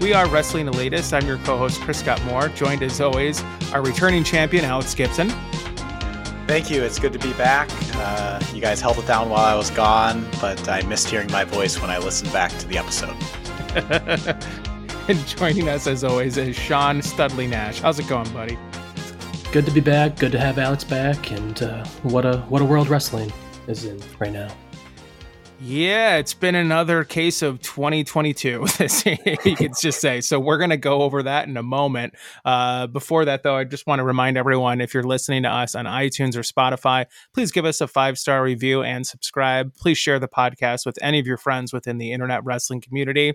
We are Wrestling Elitist. I'm your co host, Chris Scott Moore, joined as always, our returning champion, Alex Gibson. Thank you. It's good to be back. Uh, you guys held it down while I was gone, but I missed hearing my voice when I listened back to the episode. and joining us, as always, is Sean Studley Nash. How's it going, buddy? Good to be back. Good to have Alex back. And uh, what a what a world wrestling is in right now. Yeah, it's been another case of 2022. you could just say. So we're going to go over that in a moment. Uh, before that, though, I just want to remind everyone: if you're listening to us on iTunes or Spotify, please give us a five star review and subscribe. Please share the podcast with any of your friends within the internet wrestling community.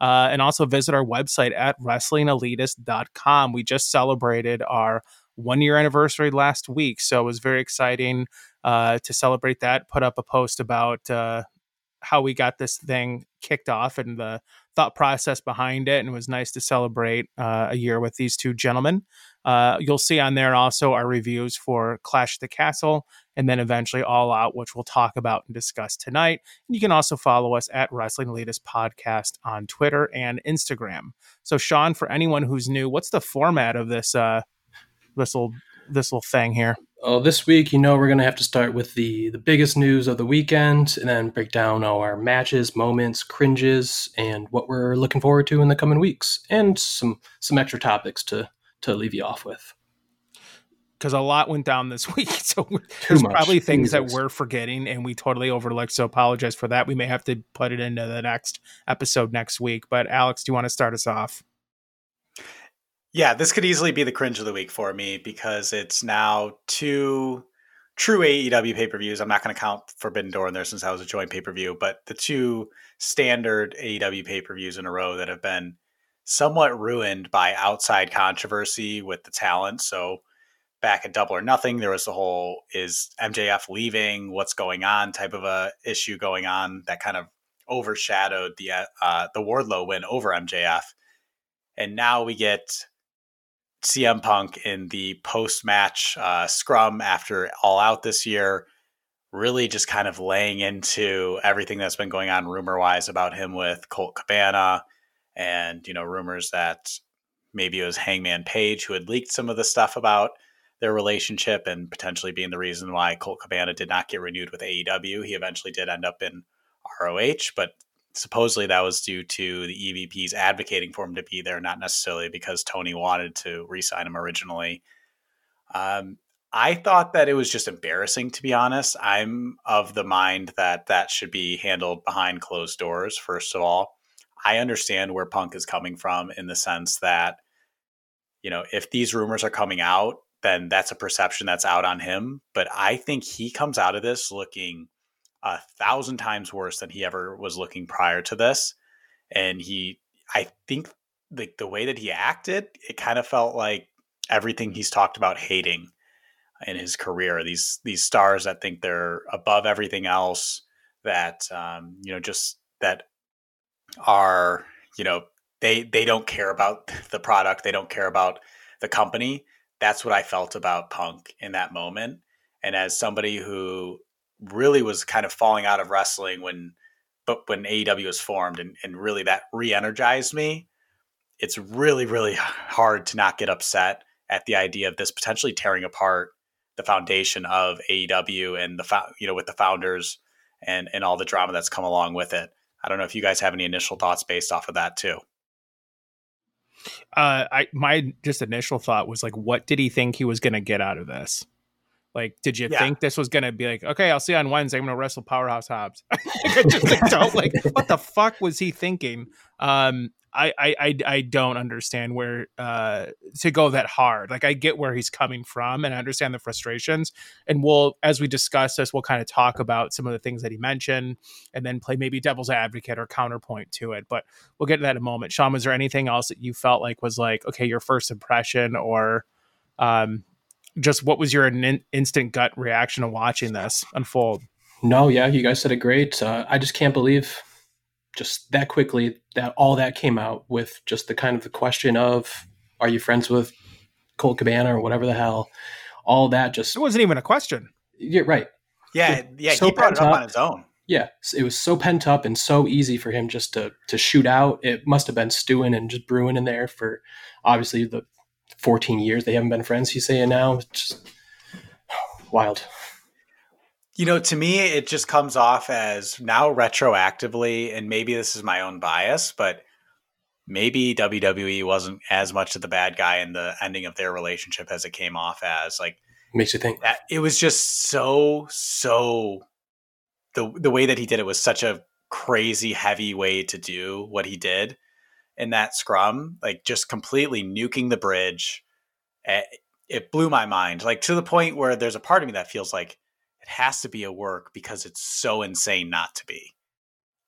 Uh, and also visit our website at wrestlingelitist.com. We just celebrated our one year anniversary last week, so it was very exciting uh, to celebrate that. Put up a post about uh, how we got this thing kicked off and the thought process behind it. And it was nice to celebrate uh, a year with these two gentlemen. Uh, you'll see on there also our reviews for Clash the Castle and then eventually All Out, which we'll talk about and discuss tonight. And you can also follow us at Wrestling Elitist Podcast on Twitter and Instagram. So, Sean, for anyone who's new, what's the format of this uh, this little this little thing here? Oh, this week, you know, we're going to have to start with the the biggest news of the weekend, and then break down all our matches, moments, cringes, and what we're looking forward to in the coming weeks, and some some extra topics to to leave you off with. Because a lot went down this week, so there's probably things that we're forgetting and we totally overlooked. So apologize for that. We may have to put it into the next episode next week. But Alex, do you want to start us off? Yeah, this could easily be the cringe of the week for me because it's now two true AEW pay per views. I'm not going to count Forbidden Door in there since that was a joint pay per view, but the two standard AEW pay per views in a row that have been somewhat ruined by outside controversy with the talent. So back at Double or Nothing, there was the whole is MJF leaving, what's going on type of a issue going on that kind of overshadowed the uh, the Wardlow win over MJF. And now we get CM Punk in the post match uh, scrum after All Out this year, really just kind of laying into everything that's been going on rumor wise about him with Colt Cabana and, you know, rumors that maybe it was Hangman Page who had leaked some of the stuff about their relationship and potentially being the reason why Colt Cabana did not get renewed with AEW. He eventually did end up in ROH, but supposedly that was due to the EVPs advocating for him to be there, not necessarily because Tony wanted to re-sign him originally. Um, I thought that it was just embarrassing, to be honest. I'm of the mind that that should be handled behind closed doors. First of all, I understand where Punk is coming from in the sense that, you know, if these rumors are coming out, then that's a perception that's out on him. But I think he comes out of this looking a thousand times worse than he ever was looking prior to this. And he, I think, the the way that he acted, it kind of felt like everything he's talked about hating in his career. These these stars that think they're above everything else, that um, you know, just that are you know they they don't care about the product, they don't care about the company. That's what I felt about Punk in that moment. And as somebody who really was kind of falling out of wrestling when but when AEW was formed and, and really that re-energized me. It's really, really hard to not get upset at the idea of this potentially tearing apart the foundation of AEW and the you know with the founders and and all the drama that's come along with it. I don't know if you guys have any initial thoughts based off of that too. Uh, I my just initial thought was like, what did he think he was going to get out of this? Like, did you yeah. think this was gonna be like, okay, I'll see you on Wednesday. I'm gonna wrestle Powerhouse Hobbs. I just like, don't like, what the fuck was he thinking? Um, I, I, I don't understand where uh, to go that hard. Like I get where he's coming from, and I understand the frustrations. And we'll, as we discuss this, we'll kind of talk about some of the things that he mentioned, and then play maybe devil's advocate or counterpoint to it. But we'll get to that in a moment. Sean, was there anything else that you felt like was like, okay, your first impression, or um, just what was your in- instant gut reaction to watching this unfold? No, yeah, you guys said it great. Uh, I just can't believe just that quickly that all that came out with just the kind of the question of are you friends with Colt Cabana or whatever the hell? All that just it wasn't even a question. You're right. Yeah, yeah, so he brought it up on his own. Yeah, it was so pent up and so easy for him just to to shoot out. It must have been stewing and just brewing in there for obviously the 14 years they haven't been friends. He's saying now, it's just wild. You know, to me, it just comes off as now retroactively, and maybe this is my own bias, but maybe WWE wasn't as much of the bad guy in the ending of their relationship as it came off as. Like, makes you think that it was just so so the the way that he did it was such a crazy heavy way to do what he did in that scrum, like just completely nuking the bridge. Eh, it blew my mind, like to the point where there's a part of me that feels like it has to be a work because it's so insane not to be.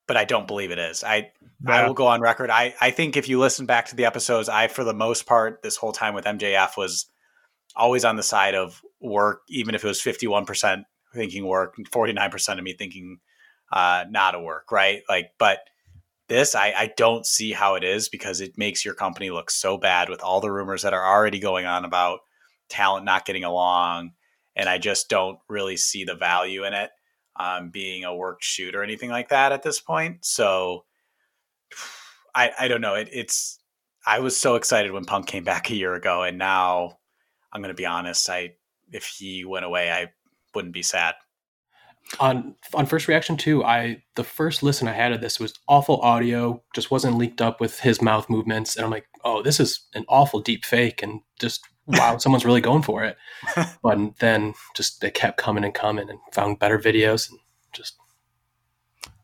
But I don't believe it is. I yeah. I will go on record. I I think if you listen back to the episodes, I for the most part this whole time with MJF was always on the side of work, even if it was 51% thinking work, 49% of me thinking uh, not a work, right? Like, but this, I, I don't see how it is because it makes your company look so bad with all the rumors that are already going on about talent not getting along. And I just don't really see the value in it um, being a work shoot or anything like that at this point. So I, I don't know. It, it's, I was so excited when Punk came back a year ago, and now I'm going to be honest. I if he went away, I wouldn't be sad. On on first reaction too, I the first listen I had of this was awful audio, just wasn't linked up with his mouth movements, and I'm like, oh, this is an awful deep fake, and just wow, someone's really going for it. But then just they kept coming and coming, and found better videos, and just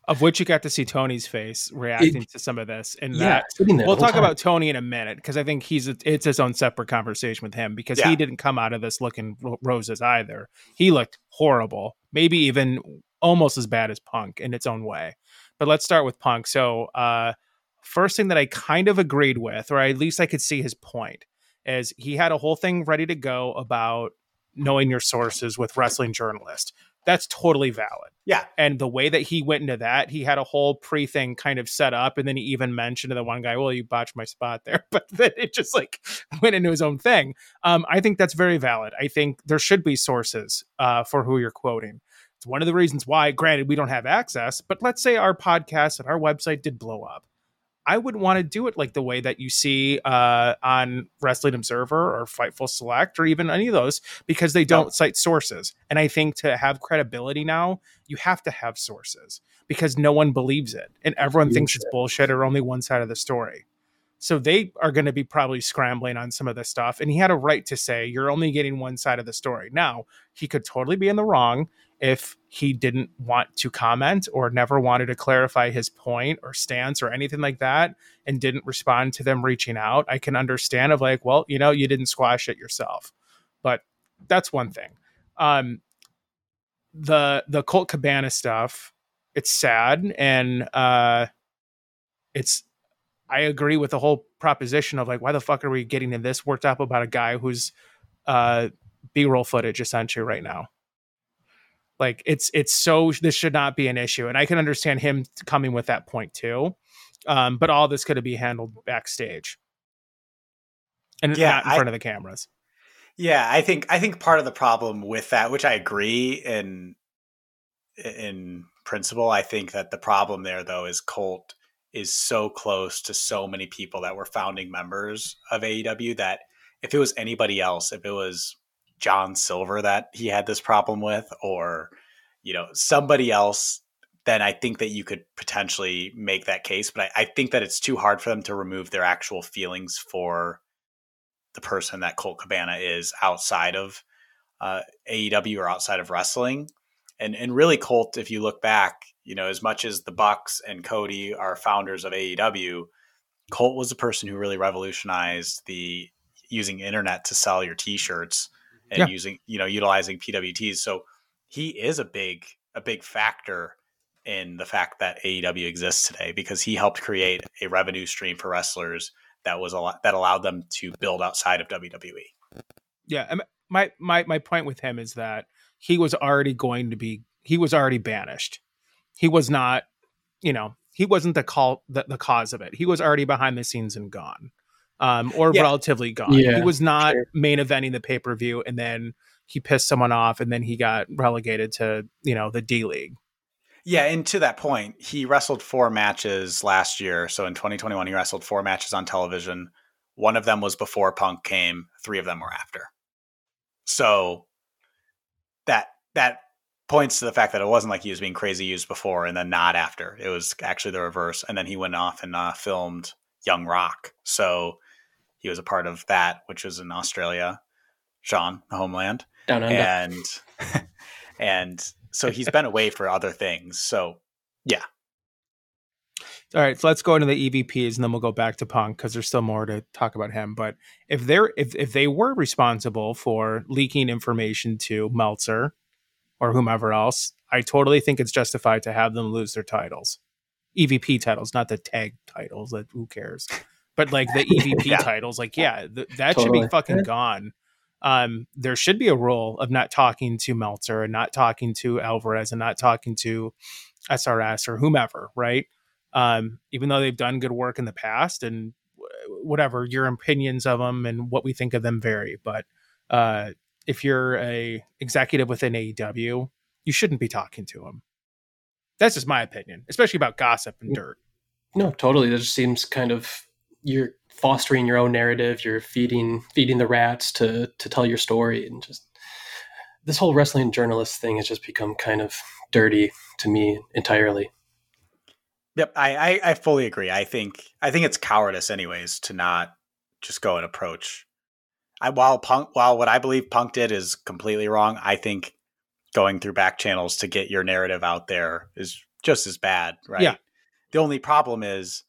of which you got to see Tony's face reacting it, to some of this. And yeah, that we'll talk time. about Tony in a minute because I think he's a, it's his own separate conversation with him because yeah. he didn't come out of this looking roses either. He looked horrible, maybe even almost as bad as Punk in its own way. But let's start with Punk. So, uh, first thing that I kind of agreed with, or at least I could see his point, is he had a whole thing ready to go about knowing your sources with wrestling journalist that's totally valid. Yeah. And the way that he went into that, he had a whole pre thing kind of set up. And then he even mentioned to the one guy, well, you botched my spot there. But then it just like went into his own thing. Um, I think that's very valid. I think there should be sources uh, for who you're quoting. It's one of the reasons why, granted, we don't have access, but let's say our podcast and our website did blow up. I would want to do it like the way that you see uh, on Wrestling Observer or Fightful Select or even any of those because they don't cite sources. And I think to have credibility now, you have to have sources because no one believes it and everyone thinks it's bullshit or only one side of the story. So they are going to be probably scrambling on some of this stuff. And he had a right to say, you're only getting one side of the story. Now, he could totally be in the wrong if he didn't want to comment or never wanted to clarify his point or stance or anything like that and didn't respond to them reaching out i can understand of like well you know you didn't squash it yourself but that's one thing um the the colt cabana stuff it's sad and uh it's i agree with the whole proposition of like why the fuck are we getting in this worked up about a guy who's uh b-roll footage essentially right now like it's it's so this should not be an issue, and I can understand him coming with that point too. Um, but all this could be handled backstage, and yeah, not in I, front of the cameras. Yeah, I think I think part of the problem with that, which I agree in in principle, I think that the problem there though is Colt is so close to so many people that were founding members of AEW that if it was anybody else, if it was John Silver that he had this problem with, or you know somebody else, then I think that you could potentially make that case. But I, I think that it's too hard for them to remove their actual feelings for the person that Colt Cabana is outside of uh, AEW or outside of wrestling. And and really, Colt, if you look back, you know, as much as the Bucks and Cody are founders of AEW, Colt was the person who really revolutionized the using internet to sell your T-shirts and yeah. using you know utilizing PWTs. So he is a big a big factor in the fact that AEW exists today because he helped create a revenue stream for wrestlers that was a lot that allowed them to build outside of WWE. Yeah, my my my point with him is that he was already going to be he was already banished. He was not, you know, he wasn't the call the, the cause of it. He was already behind the scenes and gone um, or yeah. relatively gone. Yeah, he was not sure. main eventing the pay per view, and then he pissed someone off, and then he got relegated to you know the D League. Yeah, and to that point, he wrestled four matches last year. So in 2021, he wrestled four matches on television. One of them was before Punk came, three of them were after. So that that points to the fact that it wasn't like he was being crazy used before and then not after. It was actually the reverse. And then he went off and uh, filmed Young Rock. So he was a part of that, which was in Australia, Sean, the homeland. Down under. And and so he's been away for other things. So yeah. All right, so let's go into the EVPs and then we'll go back to Punk because there's still more to talk about him. But if they're if if they were responsible for leaking information to Meltzer or whomever else, I totally think it's justified to have them lose their titles. EVP titles, not the tag titles. That who cares? But like the EVP yeah. titles, like yeah, th- that totally. should be fucking gone. Um, there should be a rule of not talking to Meltzer and not talking to Alvarez and not talking to SRS or whomever, right? Um, even though they've done good work in the past and whatever your opinions of them and what we think of them vary, but uh, if you're a executive within AEW, you shouldn't be talking to them. That's just my opinion, especially about gossip and mm. dirt. No, totally. That just seems kind of you're fostering your own narrative. You're feeding feeding the rats to to tell your story, and just this whole wrestling journalist thing has just become kind of dirty to me entirely. Yep, I, I, I fully agree. I think I think it's cowardice, anyways, to not just go and approach. I while Punk while what I believe Punk did is completely wrong. I think going through back channels to get your narrative out there is just as bad, right? Yeah. The only problem is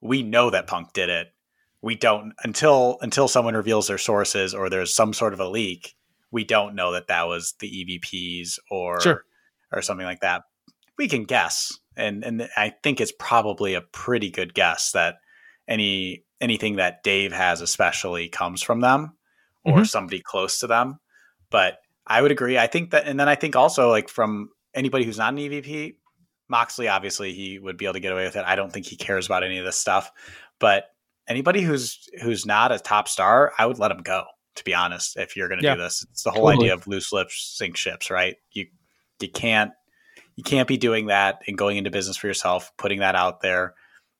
we know that Punk did it. We don't until until someone reveals their sources or there's some sort of a leak. We don't know that that was the EVPs or sure. or something like that. We can guess, and and I think it's probably a pretty good guess that any anything that Dave has especially comes from them or mm-hmm. somebody close to them. But I would agree. I think that, and then I think also like from anybody who's not an EVP, Moxley obviously he would be able to get away with it. I don't think he cares about any of this stuff, but anybody who's who's not a top star, I would let him go. To be honest, if you're going to yeah, do this, it's the whole totally. idea of loose lips sink ships, right? You you can't you can't be doing that and going into business for yourself, putting that out there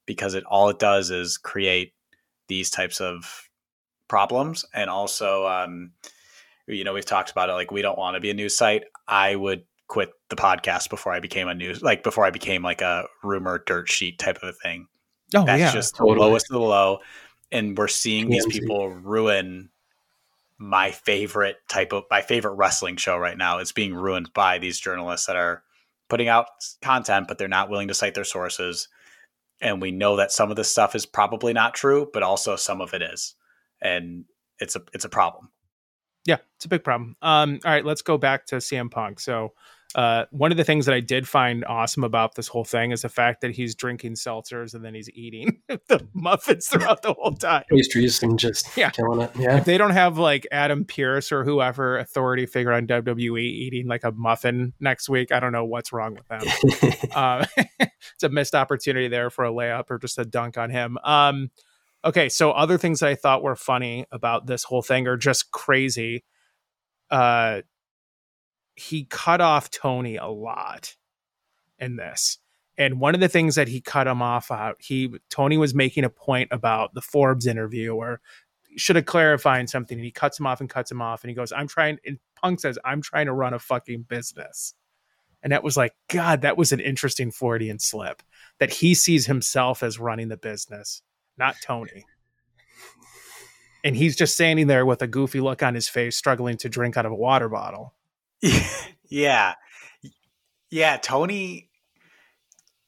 because it all it does is create these types of problems and also um, you know we've talked about it like we don't want to be a news site. I would quit the podcast before i became a news like before i became like a rumor dirt sheet type of a thing. Oh that's yeah, just totally. the lowest of the low and we're seeing these people ruin my favorite type of my favorite wrestling show right now. It's being ruined by these journalists that are putting out content but they're not willing to cite their sources and we know that some of this stuff is probably not true, but also some of it is, and it's a it's a problem. Yeah, it's a big problem. Um, all right, let's go back to CM Punk. So, uh, one of the things that I did find awesome about this whole thing is the fact that he's drinking seltzers and then he's eating the muffins throughout the whole time. Pastries and just yeah. killing it. Yeah. If they don't have like Adam Pearce or whoever authority figure on WWE eating like a muffin next week, I don't know what's wrong with them. uh, it's a missed opportunity there for a layup or just a dunk on him. Um, okay, so other things that I thought were funny about this whole thing are just crazy. Uh, he cut off Tony a lot in this. And one of the things that he cut him off out, he Tony was making a point about the Forbes interview or should have clarified something and he cuts him off and cuts him off and he goes, I'm trying and Punk says, I'm trying to run a fucking business. And that was like, God, that was an interesting Freudian slip that he sees himself as running the business, not Tony. And he's just standing there with a goofy look on his face, struggling to drink out of a water bottle. yeah. Yeah, Tony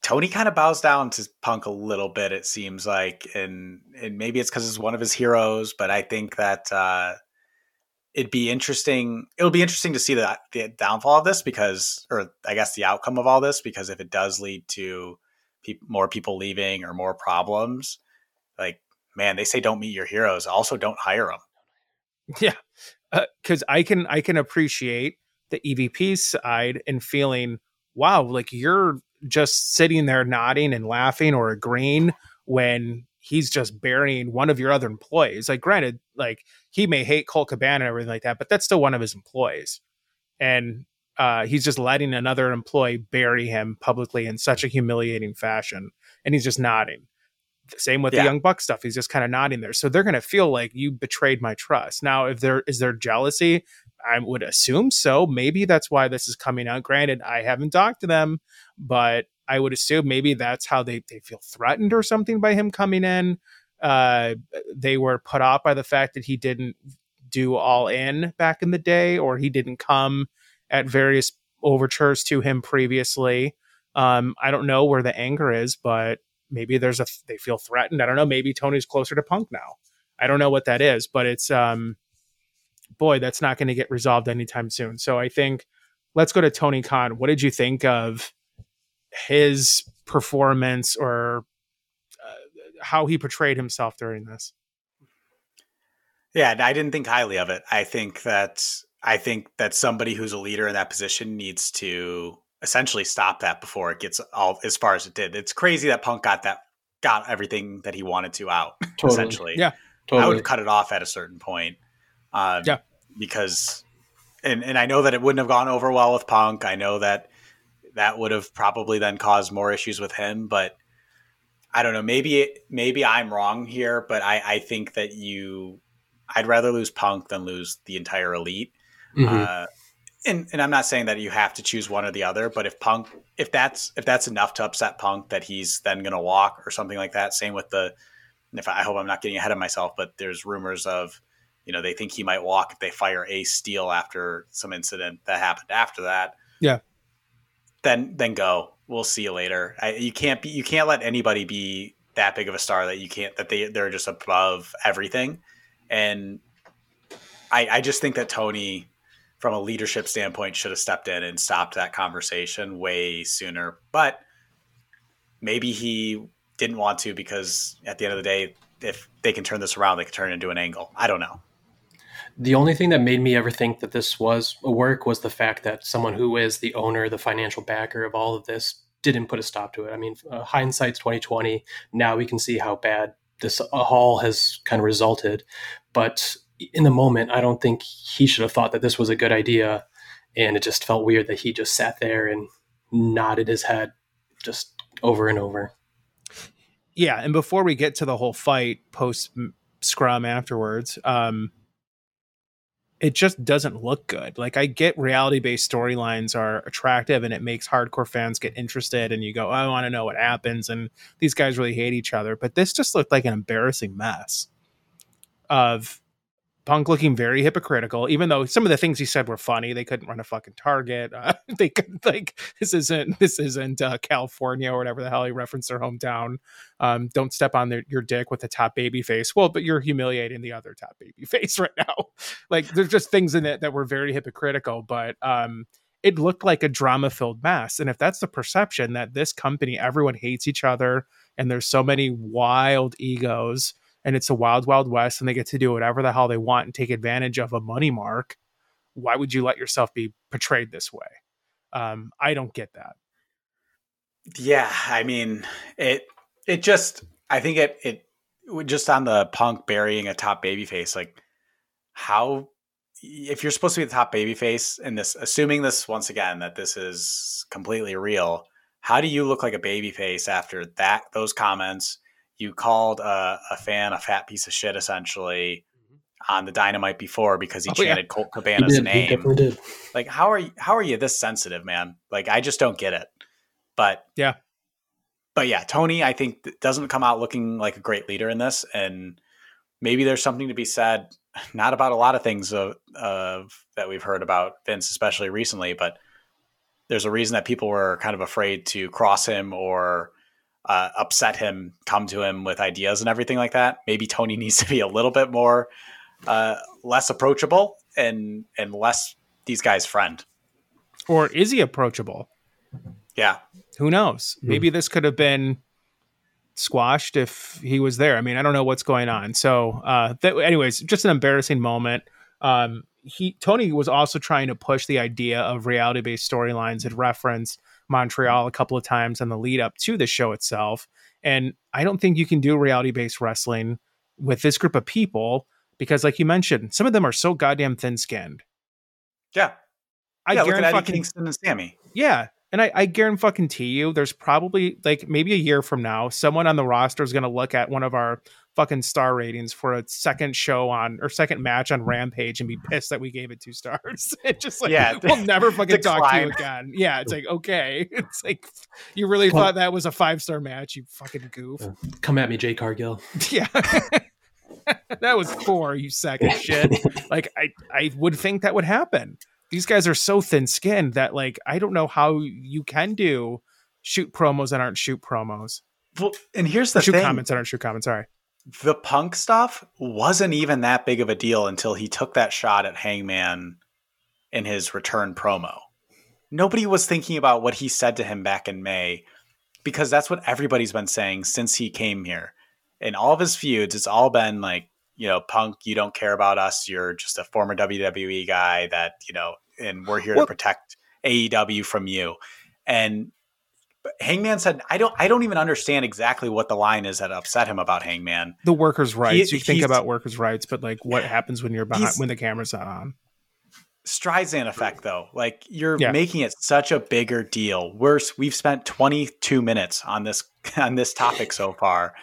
Tony kind of bows down to Punk a little bit, it seems like, and and maybe it's because it's one of his heroes. But I think that uh, it'd be interesting. It'll be interesting to see the the downfall of this because, or I guess the outcome of all this, because if it does lead to pe- more people leaving or more problems, like man, they say don't meet your heroes. Also, don't hire them. Yeah, because uh, I can I can appreciate the EVP side and feeling, wow, like you're just sitting there nodding and laughing or agreeing when he's just burying one of your other employees. Like, granted, like he may hate Colt Cabana and everything like that, but that's still one of his employees. And uh, he's just letting another employee bury him publicly in such a humiliating fashion, and he's just nodding. Same with Yeah. the young buck stuff. He's just kind of nodding there. So they're going to feel like you betrayed my trust. Now, if there is there jealousy, I would assume so. Maybe that's why this is coming out. Granted, I haven't talked to them, but I would assume maybe that's how they, they feel threatened or something by him coming in. Uh, they were put off by the fact that he didn't do all in back in the day, or he didn't come at various overtures to him previously. Um, I don't know where the anger is, but maybe there's a they feel threatened. I don't know. Maybe Tony's closer to Punk now. I don't know what that is, but it's um, boy, that's not going to get resolved anytime soon. So I think let's go to Tony Khan. What did you think of his performance or uh, how he portrayed himself during this? Yeah, I didn't think highly of it. I think that I think that somebody who's a leader in that position needs to essentially stop that before it gets all as far as it did. It's crazy that Punk got that got everything that he wanted to out. Totally. Essentially, Yeah. I Totally. would cut it off at a certain point. Um, Yeah. because and and I know that it wouldn't have gone over well with Punk. I know that that would have probably then caused more issues with him, but I don't know. Maybe maybe I'm wrong here, but I, I think that you, I'd rather lose Punk than lose the entire elite. Mhm. Uh, and and I'm not saying that you have to choose one or the other, but if Punk, if that's if that's enough to upset Punk that he's then going to walk or something like that. Same with the. If I, I hope I'm not getting ahead of myself, but there's rumors of, you know, they think he might walk if they fire Ace Steel after some incident that happened after that. Yeah. Then then go. We'll see you later. I, you can't be. You can't let anybody be that big of a star that you can't that they they're just above everything. And I I just think that Tony from a leadership standpoint should have stepped in and stopped that conversation way sooner. But maybe he didn't want to because at the end of the day, if they can turn this around, they can turn it into an angle. I don't know. The only thing that made me ever think that this was a work was the fact that someone who is the owner, the financial backer of all of this, didn't put a stop to it. I mean, uh, hindsight's twenty twenty. Now we can see how bad this all has kind of resulted. But in the moment, I don't think he should have thought that this was a good idea, and it just felt weird that he just sat there and nodded his head just over and over. yeah, and before we get to the whole fight post scrum afterwards, um, it just doesn't look good. Like I get reality based storylines are attractive and it makes hardcore fans get interested, and you go, oh, I want to know what happens, and these guys really hate each other. But this just looked like an embarrassing mess of Punk looking very hypocritical, even though some of the things he said were funny. They couldn't run a fucking target. Uh, they couldn't like this isn't this isn't uh, California or whatever the hell he referenced their hometown. Um, don't step on their, your dick with the top baby face. Well, but you're humiliating the other top baby face right now. like there's just things in it that were very hypocritical, but um, it looked like a drama filled mess. And if that's the perception that this company, everyone hates each other, and there's so many wild egos and it's a wild wild west and they get to do whatever the hell they want and take advantage of a money mark why would you let yourself be portrayed this way um, i don't get that Yeah, I mean it. It just. I think it. It just on the Punk burying a top baby face. Like how if you're supposed to be the top baby face in this, assuming this once again that this is completely real, how do you look like a baby face after that? Those comments you called a, a fan a fat piece of shit essentially on the dynamite before because he Oh, yeah. chanted Colt He Cabana's name. Like how are you how are you this sensitive, man? Like I just don't get it. But Yeah. But yeah, Tony I think th- doesn't come out looking like a great leader in this and maybe there's something to be said not about a lot of things of, of that we've heard about Vince especially recently, but there's a reason that people were kind of afraid to cross him or uh, upset him, come to him with ideas and everything like that. Maybe Tony needs to be a little bit more uh, less approachable and and less these guys' friend. or is he approachable? Yeah, who knows? Hmm. maybe this could have been squashed if he was there. I mean i don't know what's going on. So uh th- anyways just an embarrassing moment. Um he tony was also trying to push the idea of reality based storylines and referenced montreal a couple of times on the lead up to the show itself. And i don't think you can do reality based wrestling with this group of people because like you mentioned some of them are so goddamn thin skinned yeah, I yeah, guarantee fucking Kingston and Sammy. yeah, and I, I guarantee fucking to you, there's probably like maybe a year from now, someone on the roster is going to look at one of our fucking star ratings for a second show on or second match on Rampage and be pissed that we gave it two stars. It just like Yeah, we'll never fucking talk to you again. Yeah, it's like okay, it's like you really Well- thought that was a five star match, you fucking goof. Come at me, Jade Cargill. Yeah. that was poor, you sack of shit. Like I I would think that would happen. These guys are so thin skinned that like I don't know how you can do shoot promos that aren't shoot promos. Well, and here's the shoot thing: comments that aren't shoot comments. Sorry. The punk stuff wasn't even that big of a deal until he took that shot at Hangman in his return promo. Nobody was thinking about what he said to him back in May because that's what everybody's been saying since he came here. In all of his feuds, it's all been like, you know, punk, you don't care about us. You're just a former WWE guy that, you know, and we're here Well- to protect AEW from you. And but Hangman said, I don't I don't even understand exactly what the line is that upset him about Hangman. The workers' rights. you think about workers' rights, but like what happens when you're behind when the camera's not on? Streisand effect though. Like you're Yeah. making it such a bigger deal. Worse, we've spent 22 minutes on this on this topic so far,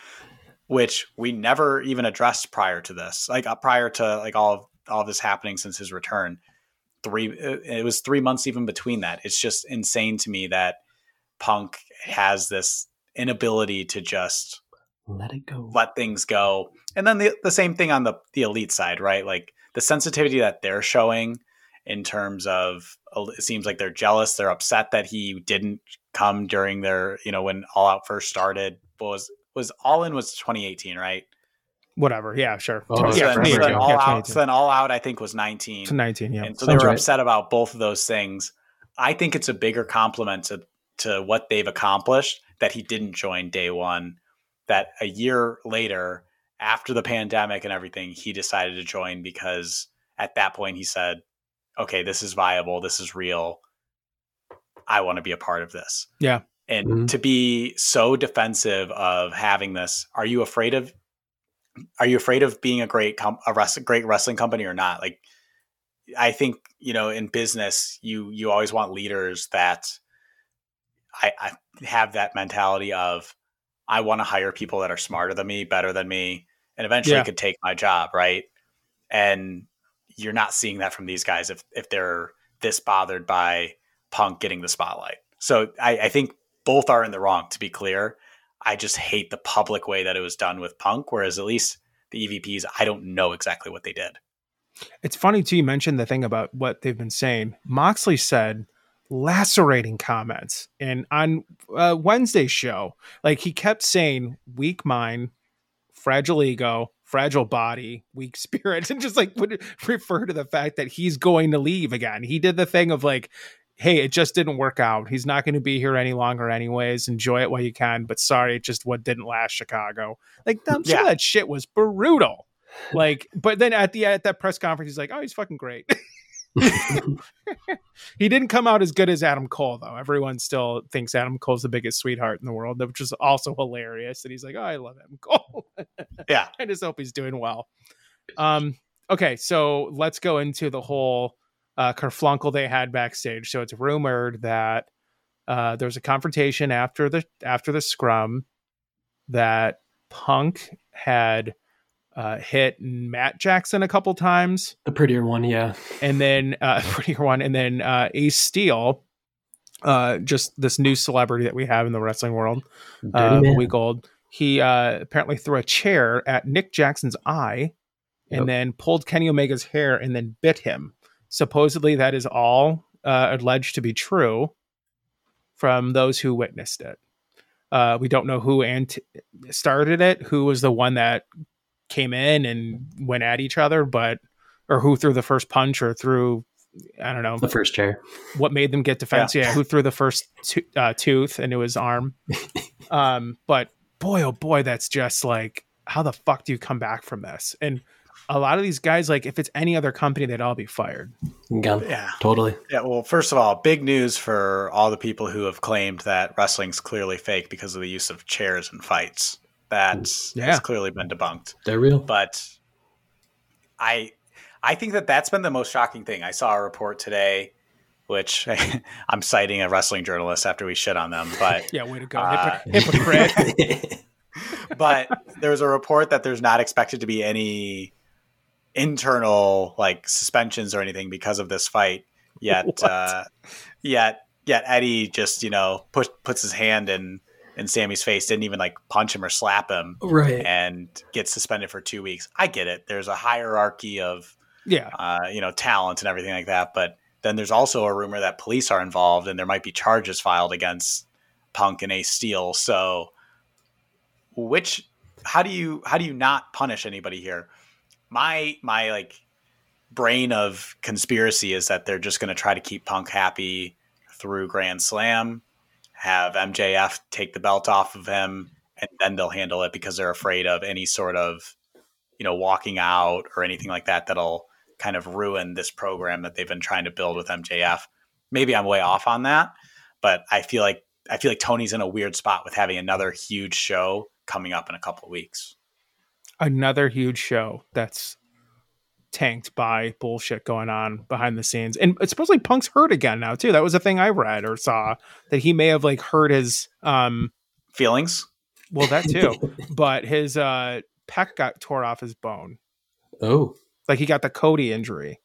which we never even addressed prior to this. Like uh, prior to like all of, all of this happening since his return. Three it it was 3 months even between that. It's just insane to me that Punk has this inability to just Let it go. let things go. And then the the same thing on the the elite side, right? Like the sensitivity that they're showing in terms of it seems like they're jealous, they're upset that he didn't come during their, you know, when All Out first started. What was was All In was 2018, right? Whatever. Yeah, sure. Oh, yeah, yeah, so then, so sure. then Yeah, All Out, so then All Out, I think was 19. to 19, yeah. And so they were right. upset about both of those things. I think it's a bigger compliment to to what they've accomplished that he didn't join day one. That a year later, after the pandemic and everything, he decided to join because at that point he said, "Okay, this is viable. This is real. I want to be a part of this." Yeah. And Mhm. to be so defensive of having this, are you afraid of? Are you afraid of being a great com- a wrest- great wrestling company or not? Like I think you know in business you you always want leaders that I, I have that mentality of I want to hire people that are smarter than me, better than me, and eventually Yeah. could take my job, right? And you're not seeing that from these guys if if they're this bothered by Punk getting the spotlight. So I, I think both are in the wrong. To be clear, I just hate the public way that it was done with Punk. Whereas at least the EVPs, I don't know exactly what they did. It's funny too. You mentioned the thing about what they've been saying. Moxley said lacerating comments, and on uh, Wednesday's show, like he kept saying "weak mind, fragile ego, fragile body, weak spirit," and just like would refer to the fact that he's going to leave again. He did the thing of like. Hey, it just didn't work out. He's not going to be here any longer, anyways. Enjoy it while you can, but sorry, it just what didn't last. Chicago, like some Yeah. of that shit was brutal. Like, but then at the at that press conference, he's like, "Oh, he's fucking great." he didn't come out as good as Adam Cole, though. Everyone still thinks Adam Cole's the biggest sweetheart in the world, which is also hilarious. And he's like, "Oh, I love Adam Cole." Yeah. I just hope he's doing well. Um, okay, so let's go into the whole uh, kerflunkle they had backstage. So it's rumored that uh, there was a confrontation after the after the scrum that Punk had uh, hit Matt Jackson a couple times, The prettier one, yeah. and then uh, prettier one, and then uh, Ace Steel, uh, just this new celebrity that we have in the wrestling world, uh, week old. He uh, apparently threw a chair at Nick Jackson's eye, and Yep. then pulled Kenny Omega's hair and then bit him. Supposedly, that is all uh, alleged to be true from those who witnessed it. Uh, we don't know who ant- started it, who was the one that came in and went at each other, but or who threw the first punch or threw I don't know The first chair. what made them get defensive. Yeah, who threw the first to- uh, tooth into his arm. um, but boy, oh boy, that's just like how the fuck do you come back from this? And a lot of these guys, like if it's any other company, they'd all be fired. Gone. Yeah. Totally. Yeah, well, first of all, big news for all the people who have claimed that wrestling's clearly fake because of the use of chairs in fights. That Yeah. has clearly been debunked. They're real. But I, I think that that's been the most shocking thing. I saw a report today, which I'm citing a wrestling journalist after we shit on them. But yeah, way to go, uh, hypocrite. but there's a report that there's not expected to be any internal like suspensions or anything because of this fight yet. Uh, yet, yet Eddie just you know push, puts his hand in in Sammy's face, didn't even like punch him or slap him, right? And gets suspended for two weeks. I get it. There's a hierarchy of yeah, uh, you know, talent and everything like that, but then there's also a rumor that police are involved and there might be charges filed against Punk and Ace Steel. So which how do you how do you not punish anybody here? My my like brain of conspiracy is that they're just going to try to keep Punk happy through Grand Slam, have MJF take the belt off of him, and then they'll handle it because they're afraid of any sort of you know walking out or anything like that that'll kind of ruin this program that they've been trying to build with MJF. Maybe I'm way off on that, but I feel like I feel like Tony's in a weird spot with having another huge show coming up in a couple of weeks. Another huge show that's tanked by bullshit going on behind the scenes. And supposedly Punk's hurt again now too. That was a thing I read or saw that he may have like hurt his um feelings. Well, that too. but his uh pec got tore off his bone. Oh. Like he got the Cody injury.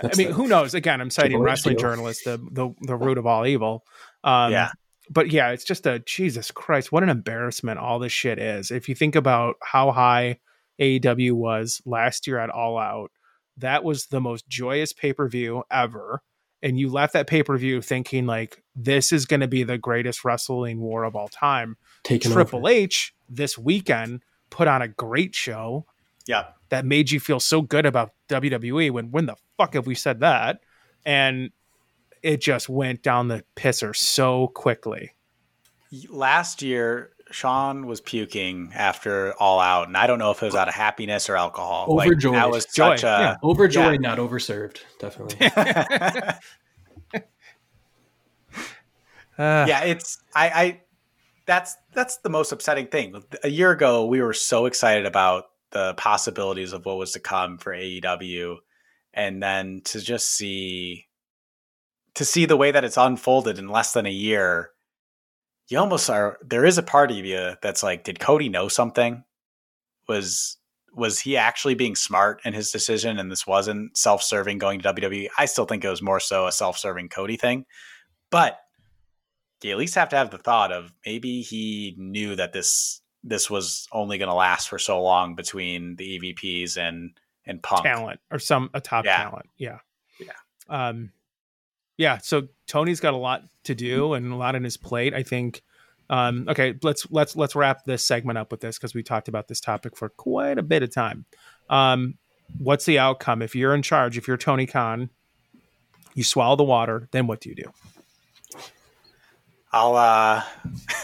That's I mean, who knows? Again, I'm citing wrestling deal. journalists, the, the the root of all evil. Um, yeah. But yeah, it's just a Jesus Christ, what an embarrassment all this shit is. If you think about how high AEW was last year at All Out, that was the most joyous pay per view ever. And you left that pay per view thinking like this is going to be the greatest wrestling war of all time. Taking Triple over. H this weekend put on a great show. Yeah that made you feel so good about WWE when when the fuck have we said that? And it just went down the pisser so quickly. Last year, Sean was puking after All Out, and I don't know if it was out of happiness or alcohol. Overjoyed. Like, that was Joy. such a yeah. overjoyed, yeah. not overserved. Definitely. uh, yeah, it's I, I. That's that's the most upsetting thing. A year ago, we were so excited about the possibilities of what was to come for AEW and then to just see to see the way that it's unfolded in less than a year you almost are there is a part of you that's like did Cody know something was was he actually being smart in his decision and this wasn't self-serving going to WWE I still think it was more so a self-serving Cody thing but you at least have to have the thought of maybe he knew that this this was only going to last for so long between the EVPs and and Punk talent or some a top yeah. talent. Yeah, yeah, um, yeah. So Tony's got a lot to do and a lot on his plate. I think. Um, okay, let's let's let's wrap this segment up with this because we talked about this topic for quite a bit of time. Um, what's the outcome if you're in charge? If you're Tony Khan, you swallow the water. Then what do you do? I'll uh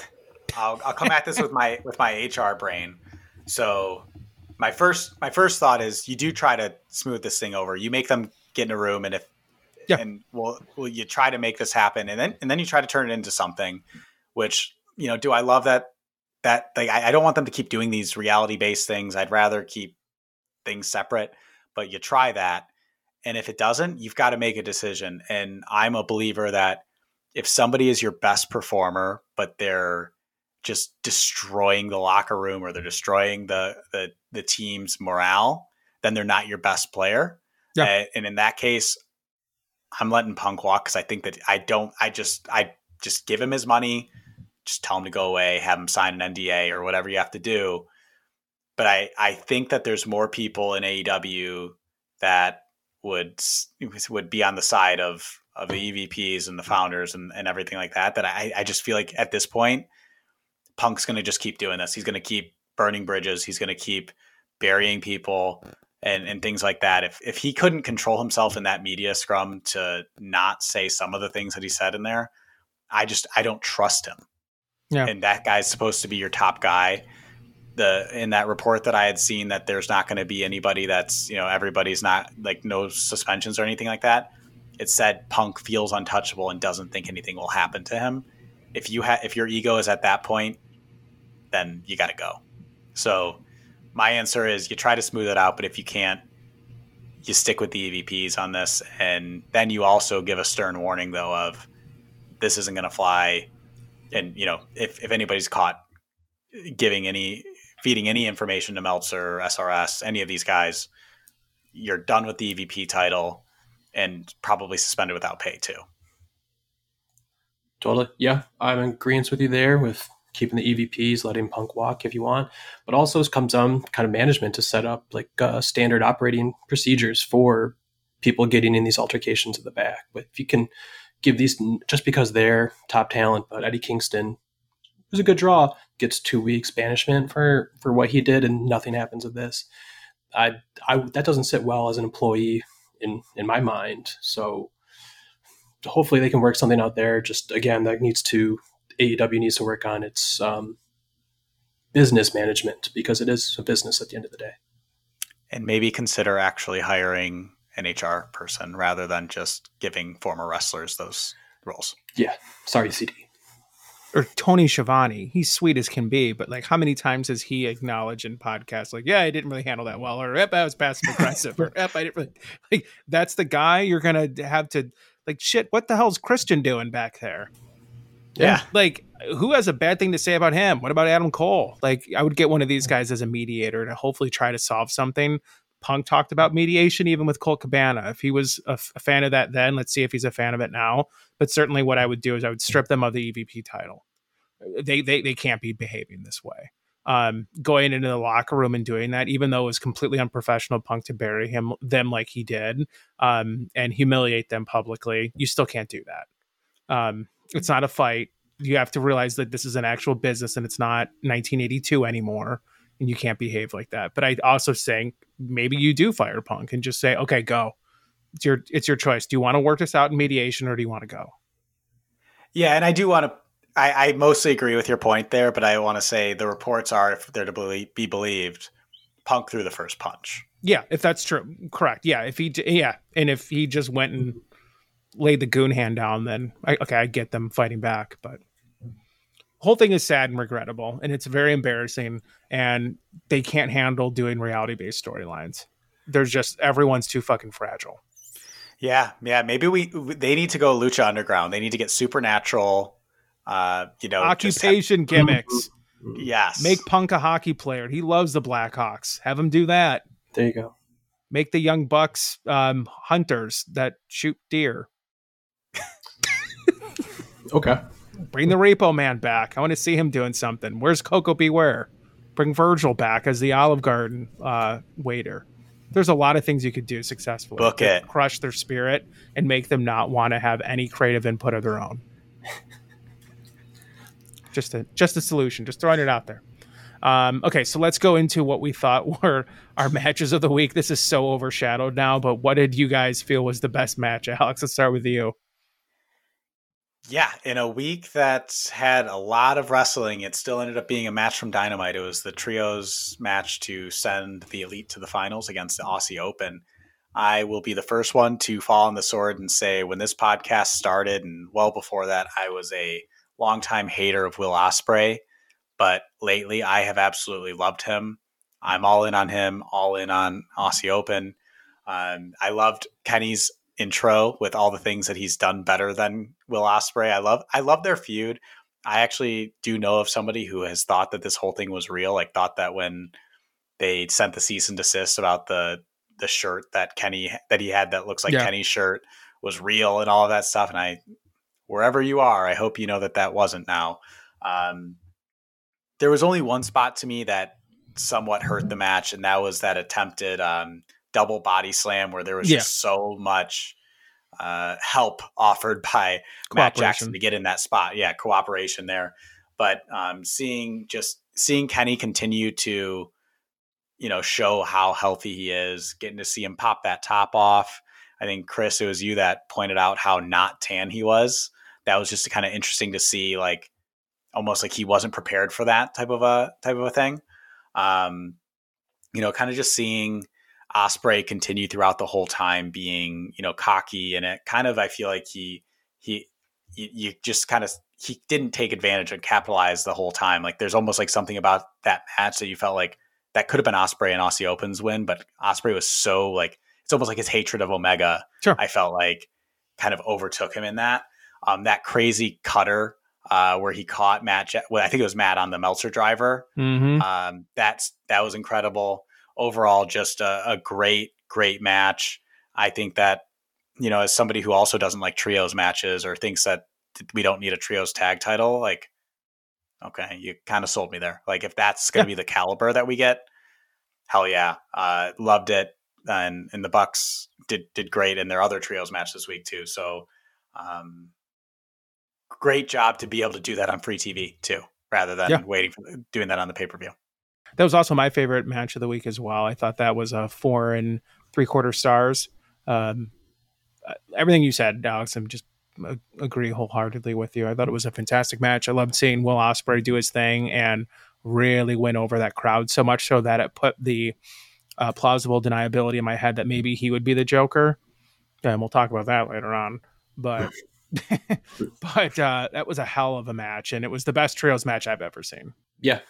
I'll, I'll come at this with my with my HR brain. So my first my first thought is you do try to smooth this thing over. You make them get in a room, and if yeah. and well, well, you try to make this happen, and then and then you try to turn it into something. Which you know, do I love that? That like I, I don't want them to keep doing these reality based things. I'd rather keep things separate. But you try that, and if it doesn't, you've got to make a decision. And I'm a believer that if somebody is your best performer, but they're just destroying the locker room or they're destroying the the, the team's morale, then they're not your best player. Yeah. Uh, and in that case, I'm letting Punk walk because I think that I don't. I just I just give him his money, just tell him to go away, have him sign an NDA or whatever you have to do. But I I think that there's more people in AEW that would would be on the side of of the EVPs and the founders and, and everything like that. That I I just feel like at this point Punk's going to just keep doing this. He's going to keep burning bridges. He's going to keep burying people and, and things like that. If, if he couldn't control himself in that media scrum to not say some of the things that he said in there, I just, I don't trust him. Yeah. And that guy's supposed to be your top guy. The, in that report that I had seen that there's not going to be anybody that's, you know, everybody's not like no suspensions or anything like that. It said Punk feels untouchable and doesn't think anything will happen to him. If you have, if your ego is at that point, then you got to go. So my answer is you try to smooth it out, but if you can't, you stick with the EVPs on this, and then you also give a stern warning though of this isn't going to fly, and you know if if anybody's caught giving any feeding any information to Meltzer, SRS, any of these guys, you're done with the EVP title and probably suspended without pay too. Totally. Yeah, I'm in agreement with you there with keeping the EVPs, letting Punk walk if you want, but also comes on kind of management to set up like uh, standard operating procedures for people getting in these altercations at the back. But if you can give these just because they're top talent, but Eddie Kingston was a good draw, gets two weeks banishment for for what he did, and nothing happens with this. I, I that doesn't sit well as an employee in in my mind. So hopefully they can work something out there. Just again, that needs to AEW needs to work on its um, business management because it is a business at the end of the day. And maybe consider actually hiring an HR person rather than just giving former wrestlers those roles. Yeah. Sorry, CD. Or Tony Schiavone. He's sweet as can be, but like how many times has he acknowledged in podcasts like, yeah, I didn't really handle that well, or yep, I was passive aggressive, or yep, I didn't really like that's the guy you're gonna have to like shit, what the hell's Christian doing back there? Yeah. Like, who has a bad thing to say about him? What about Adam Cole? Like, I would get one of these guys as a mediator to hopefully try to solve something. Punk talked about mediation even with Colt Cabana. If he was a, f- a fan of that then, let's see if he's a fan of it now. But certainly, what I would do is I would strip them of the EVP title. They they they can't be behaving this way. Um, going into the locker room and doing that, even though it was completely unprofessional, Punk to bury him them like he did, um, and humiliate them publicly. You still can't do that. Um, it's not a fight. You have to realize that this is an actual business and it's not 1982 anymore. And you can't behave like that. But I also saying maybe you do fire Punk and just say, okay, go. It's your it's your choice. Do you want to work this out in mediation or do you want to go? Yeah, and I do want to. I, I mostly agree with your point there, but I want to say the reports are, if they're to be believed, Punk threw the first punch. Yeah, if that's true, correct. Yeah, if he, yeah, and if he just went and laid the goon hand down, then I, okay, I get them fighting back. But whole thing is sad and regrettable, and it's very embarrassing. And they can't handle doing reality based storylines. There's just everyone's too fucking fragile. Yeah, yeah. Maybe we they need to go Lucha Underground. They need to get supernatural. Uh, you know, occupation have, gimmicks. Yes, make Punk a hockey player. He loves the Blackhawks. Have him do that. There you go. Make the young bucks um, hunters that shoot deer. Okay. Bring the Repo Man back. I want to see him doing something. Where's Koko B. Ware? Bring Virgil back as the Olive Garden uh, waiter. There's a lot of things you could do successfully. Book it. Crush their spirit and make them not want to have any creative input of their own. just a just a solution. Just throwing it out there. Um, okay, so let's go into what we thought were our matches of the week. This is so overshadowed now, but what did you guys feel was the best match? Alex, let's start with you. Yeah, in a week that had a lot of wrestling, it still ended up being a match from Dynamite. It was the trios match to send the Elite to the finals against the Aussie Open. I will be the first one to fall on the sword and say when this podcast started, and well before that, I was a longtime hater of Will Ospreay, But lately, I have absolutely loved him. I'm all in on him, all in on Aussie Open. Um, I loved Kenny's intro with all the things that he's done better than Will Ospreay. I love I love their feud. I actually do know of somebody who has thought that this whole thing was real. Like thought that when they sent the cease and desist about the the shirt that Kenny that he had that looks like yeah. Kenny's shirt was real and all of that stuff. And I, wherever you are, I hope you know that that wasn't now. Um, there was only one spot to me that somewhat hurt the match, and that was that attempted um, double body slam where there was yeah. just so much uh, help offered by Matt Jackson to get in that spot. Yeah, cooperation there. But um, seeing just seeing Kenny continue to, you know, show how healthy he is, getting to see him pop that top off. I think Chris, it was you that pointed out how not tan he was. That was just kind of interesting to see, like almost like he wasn't prepared for that type of a type of a thing. Um, you know, kind of just seeing Ospreay continued throughout the whole time being, you know, cocky and it kind of I feel like he he you, you just kind of he didn't take advantage and capitalize the whole time. Like there's almost like something about that match that you felt like that could have been Ospreay and Aussie Opens win, but Ospreay was so like it's almost like his hatred of Omega. Sure. I felt like kind of overtook him in that. Um, that crazy cutter uh, where he caught Matt. Je- well, I think it was Matt on the Meltzer driver. Mm-hmm. Um, that's that was incredible. Overall, just a, a great, great match. I think that you know, as somebody who also doesn't like trios matches or thinks that we don't need a trios tag title, like, okay, you kind of sold me there. Like, if that's going to Yeah. be the caliber that we get, hell yeah, uh, loved it. And and the Bucks did did great in their other trios match this week too. So, um, great job to be able to do that on free TV too, rather than Yeah. waiting for doing that on the pay per view. That was also my favorite match of the week as well. I thought that was a four and three quarter stars. Um, uh, everything you said, Alex, I'm just uh, agree wholeheartedly with you. I thought it was a fantastic match. I loved seeing Will Ospreay do his thing and really win over that crowd so much so that it put the uh, plausible deniability in my head that maybe he would be the Joker. And we'll talk about that later on. But but uh, that was a hell of a match, and it was the best trios match I've ever seen. Yeah,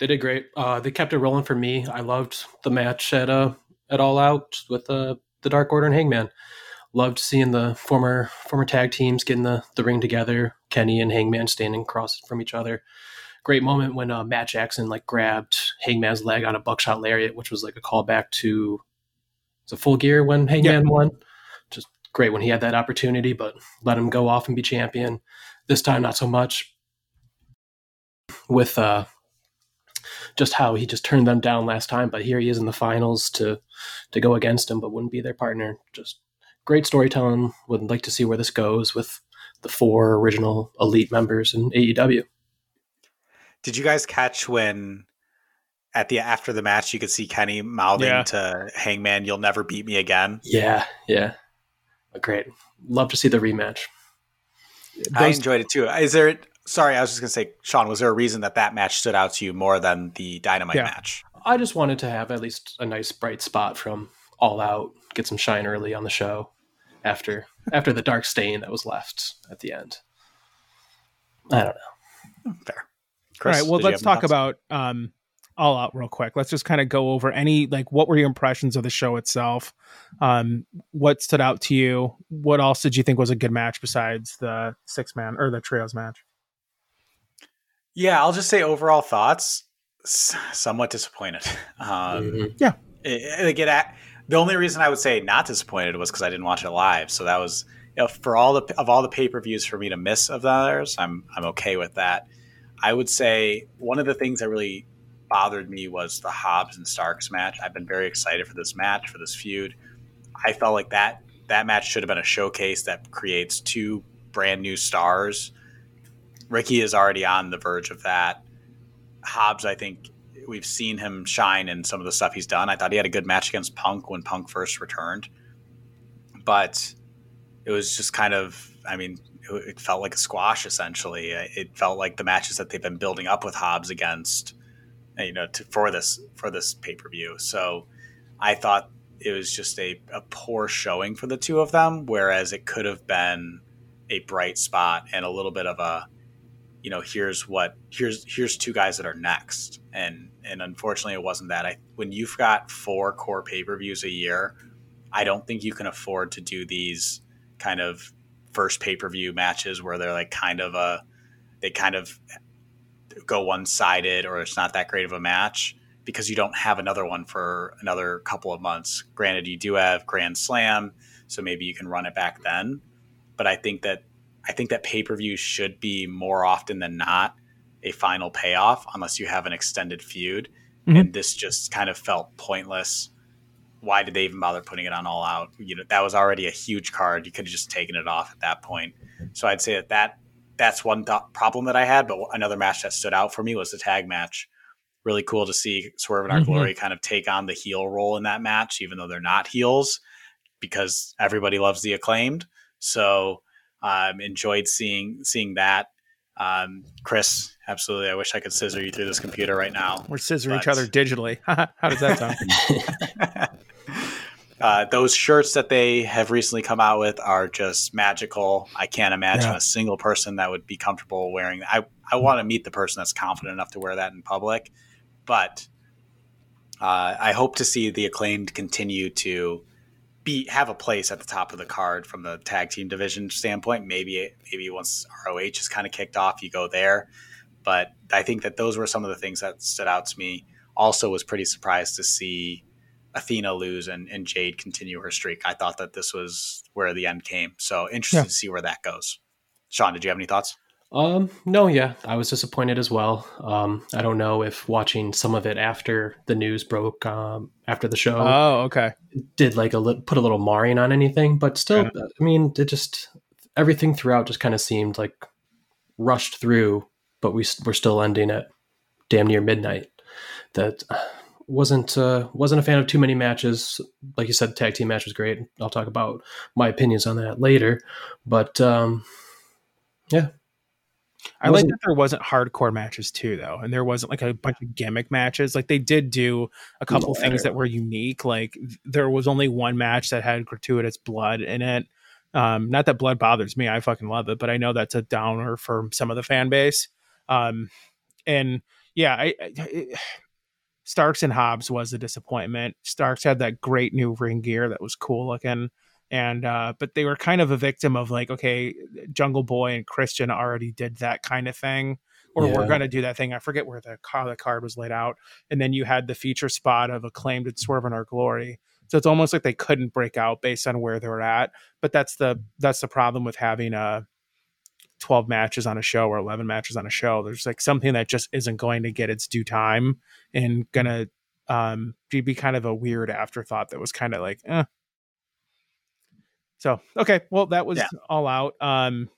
they did great. Uh, they kept it rolling for me. I loved the match at uh, at All Out with uh, the Dark Order and Hangman. Loved seeing the former former tag teams getting the, the ring together. Kenny and Hangman standing across from each other. Great moment when uh, Matt Jackson like grabbed Hangman's leg on a buckshot lariat, which was like a callback to the full gear when Hangman won. Just great when he had that opportunity, but let him go off and be champion. This time, not so much. With uh, just how he just turned them down last time, but here he is in the finals to to go against him, but wouldn't be their partner. Just great storytelling. Would like to see where this goes with the four original elite members in AEW. Did you guys catch when at the after the match you could see Kenny mouthing Yeah. to Hangman, "You'll never beat me again." Yeah, yeah, great. Love to see the rematch. I enjoyed it too. Is there? Sorry, I was just gonna say, Sean, was there a reason that that match stood out to you more than the Dynamite Yeah. match? I just wanted to have at least a nice bright spot from All Out, get some shine early on the show after after the dark stain that was left at the end. I don't know. Fair. All Chris, right. Well, let's talk thoughts? about um, All Out real quick. Let's just kind of go over any like what were your impressions of the show itself? Um, what stood out to you? What else did you think was a good match besides the six man or the trios match? Yeah, I'll just say overall thoughts. Somewhat disappointed. Um, Mhm. it, like it, act- the only reason I would say not disappointed was because I didn't watch it live. So that was you for all the of all the pay per views for me to miss of theirs. I'm I'm okay with that. I would say one of the things that really bothered me was the Hobbs and Starks match. I've been very excited for this match for this feud. I felt like that that match should have been a showcase that creates two brand new stars. Ricky is already on the verge of that. Hobbs, I think we've seen him shine in some of the stuff he's done. I thought he had a good match against Punk when Punk first returned, but it was just kind of, I mean, it, felt like a squash essentially. It felt like the matches that they've been building up with Hobbs against, you know, to, for this for this pay per view. So I thought it was just a, a poor showing for the two of them, whereas it could have been a bright spot and a little bit of a you know here's what here's here's two guys that are next. And and unfortunately it wasn't that. I when you've got four core pay-per-views a year i don't think you can afford to do these kind of first pay-per-view matches where they're like kind of a they kind of go one-sided or it's not that great of a match because you don't have another one for another couple of months. Granted you do have grand slam so maybe you can run it back then. But i think that I think that pay per view should be more often than not a final payoff unless you have an extended feud. Mhm. And this just kind of felt pointless. Why did they even bother putting it on all out? You know, that was already a huge card. You could have just taken it off at that point. So I'd say that, that that's one th- problem that I had. But another match that stood out for me was the tag match. Really cool to see Swerve and Our Mhm. Glory kind of take on the heel role in that match, even though they're not heels, because everybody loves the acclaimed. So um, enjoyed seeing seeing that. Um, Chris, absolutely. I wish I could scissor you through this computer right now. We're scissoring each other digitally. How does that sound? uh, those shirts that they have recently come out with are just magical. I can't imagine Yeah. a single person that would be comfortable wearing. I I want to meet the person that's confident enough to wear that in public, but uh, I hope to see the acclaimed continue to be have a place at the top of the card from the tag team division standpoint. Maybe maybe once ROH is kind of kicked off, you go there. But I think that those were some of the things that stood out to me. Also, was pretty surprised to see Athena lose and, and Jade continue her streak. I thought that this was where the end came. So interested yeah. to see where that goes. Sean, did you have any thoughts? Um, no, yeah, I was disappointed as well. Um, I don't know if watching some of it after the news broke, um, after the show. Oh, okay. Did like a li- put a little marring on anything, but still, yeah. I mean, it just everything throughout just kind of seemed like rushed through, but we we're still ending at damn near midnight. That wasn't uh, wasn't a fan of too many matches. Like you said, the tag team match was great. I'll talk about my opinions on that later, but um, yeah, I like that there wasn't hardcore matches too, though, and there wasn't like a bunch of gimmick matches. Like they did do a couple no, things that were unique. Like there was only one match that had gratuitous blood in it. Um, not that blood bothers me; I fucking love it, but I know that's a downer for some of the fan base. Um, and yeah, I, I Starks and Hobbs was a disappointment. Starks had that great new ring gear that was cool looking and uh but they were kind of a victim of like okay jungle boy and christian already did that kind of thing or yeah. we're going to do that thing. I forget where the, car, the card was laid out. And then you had the feature spot of acclaimed and swerve in our glory. So it's almost like they couldn't break out based on where they were at. But that's the that's the problem with having uh 12 matches on a show or 11 matches on a show. There's like something that just isn't going to get its due time and gonna um be kind of a weird afterthought that was kind of like eh, so okay, well that was yeah. all out. Um,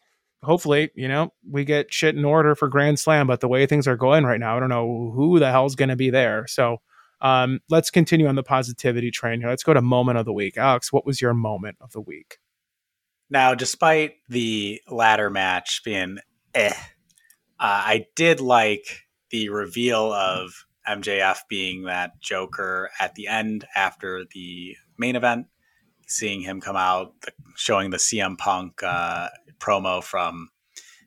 hopefully, you know, we get shit in order for Grand Slam, but the way things are going right now, I don't know who the hell's going to be there. So um, let's continue on the positivity train here. Let's go to moment of the week. Alex, what was your moment of the week? Now, despite the ladder match being eh, uh, I did like the reveal of MJF being that Joker at the end after the main event seeing him come out, the, showing the CM Punk uh, promo from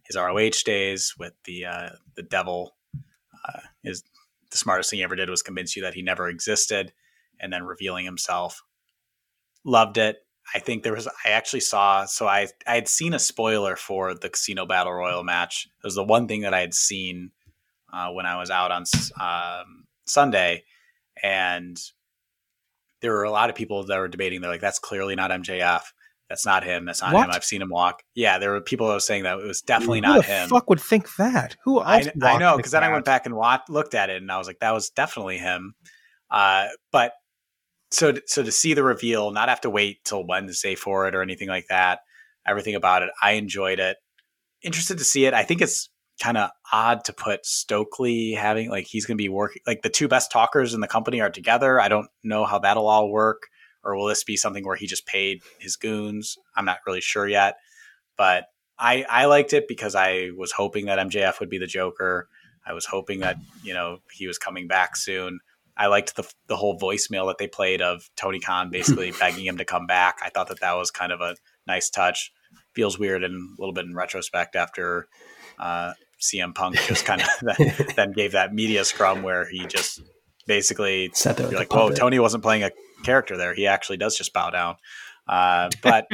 his ROH days with the uh, the devil uh, is the smartest thing he ever did was convince you that he never existed, and then revealing himself. Loved it. I think there was. I actually saw. So I I had seen a spoiler for the Casino Battle Royal match. It was the one thing that I had seen uh, when I was out on um, Sunday, and there were a lot of people that were debating. They're like, "That's clearly not MJF. That's not him. That's not what? him. I've seen him walk." Yeah, there were people that were saying that it was definitely Who not him. Fuck would think that? Who I, I, know because then I went back and watched, looked at it, and I was like, "That was definitely him." Uh, but so so to see the reveal, not have to wait till Wednesday for it or anything like that. Everything about it, I enjoyed it. Interested to see it. I think it's kind of odd to put Stokely having like he's going to be working like the two best talkers in the company are together. I don't know how that'll all work, or will this be something where he just paid his goons? I'm not really sure yet, but I I liked it because I was hoping that MJF would be the Joker. I was hoping that you know he was coming back soon. I liked the the whole voicemail that they played of Tony Khan basically begging him to come back. I thought that that was kind of a nice touch. Feels weird and a little bit in retrospect after uh, CM Punk just kind of then gave that media scrum where he just basically Sat there like, "Whoa, Tony wasn't playing a character there. He actually does just bow down." Uh, but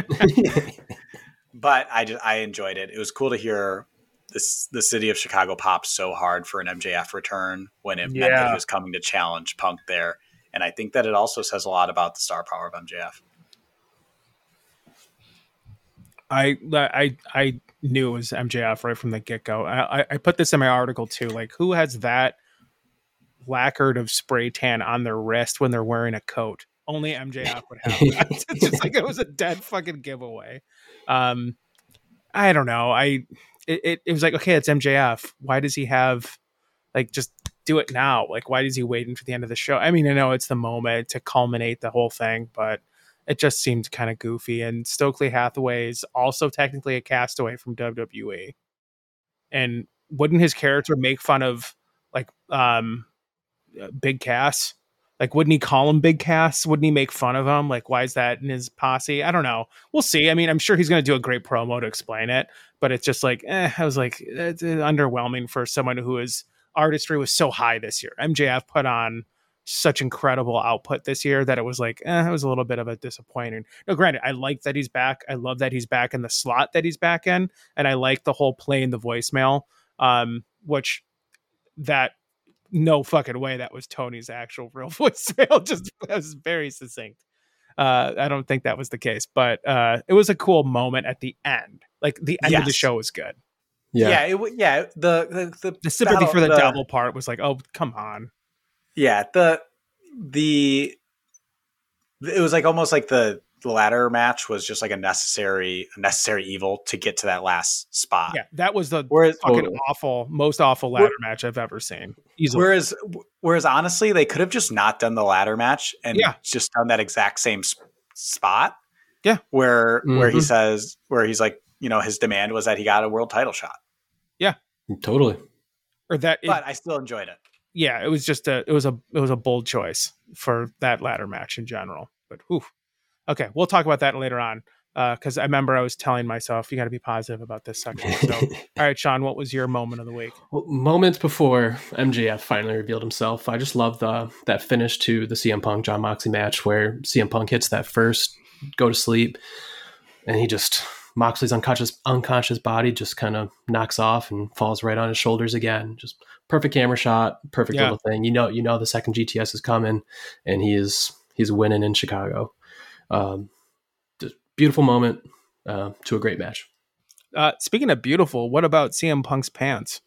but I just, I enjoyed it. It was cool to hear this the city of Chicago pop so hard for an MJF return when it yeah. meant that he was coming to challenge Punk there. And I think that it also says a lot about the star power of MJF. I I I knew it was MJF right from the get go. I, I put this in my article too. Like, who has that lacquered of spray tan on their wrist when they're wearing a coat? Only MJF would have that. it's just like it was a dead fucking giveaway. Um, I don't know. I it, it, it was like okay, it's MJF. Why does he have like just do it now? Like, why is he waiting for the end of the show? I mean, I know it's the moment to culminate the whole thing, but it just seemed kind of goofy. And Stokely Hathaway is also technically a castaway from WWE. And wouldn't his character make fun of like um uh, Big Cass? Like, wouldn't he call him Big Cass? Wouldn't he make fun of him? Like, why is that in his posse? I don't know. We'll see. I mean, I'm sure he's going to do a great promo to explain it, but it's just like, eh, I was like, it's underwhelming for someone who is artistry was so high this year. MJF put on such incredible output this year that it was like, eh, it was a little bit of a disappointing. No, granted, I like that he's back. I love that he's back in the slot that he's back in, and I like the whole playing the voicemail, um, which that no fucking way that was Tony's actual real voicemail. Just that was very succinct. Uh, I don't think that was the case, but uh, it was a cool moment at the end. Like the end of the show was good. Yeah, Yeah. it, yeah. The the, the The sympathy battle- for the, devil part was like, oh come on. Yeah, the the it was like almost like the the ladder match was just like a necessary a necessary evil to get to that last spot. Yeah, that was the Whereas fucking Totally. awful, most awful ladder match I've ever seen. Easily. whereas whereas honestly, they could have just not done the ladder match and Yeah. just done that exact same s- spot. Yeah. where where he Mhm. says where he's like, you know, his demand was that he got a world title shot, Yeah, Totally. or that it- but I still enjoyed it. Yeah, it was just a it was a it was a bold choice for that ladder match in general. But whew. okay, we'll talk about that later on uh, because I remember I was telling myself you got to be positive about this section. So, all right, Sean, what was your moment of the week? Well, moments before MJF finally revealed himself, I just love the that finish to the CM Punk Jon Moxley match where CM Punk hits that first go to sleep, and he just Moxley's unconscious unconscious body just kind of knocks off and falls right on his shoulders again. Just perfect camera shot, perfect Yeah. little thing. You know, you know the second GTS is coming, and he is he's winning in Chicago. Um, just beautiful moment uh, to a great match. Uh, speaking of beautiful, what about CM Punk's pants?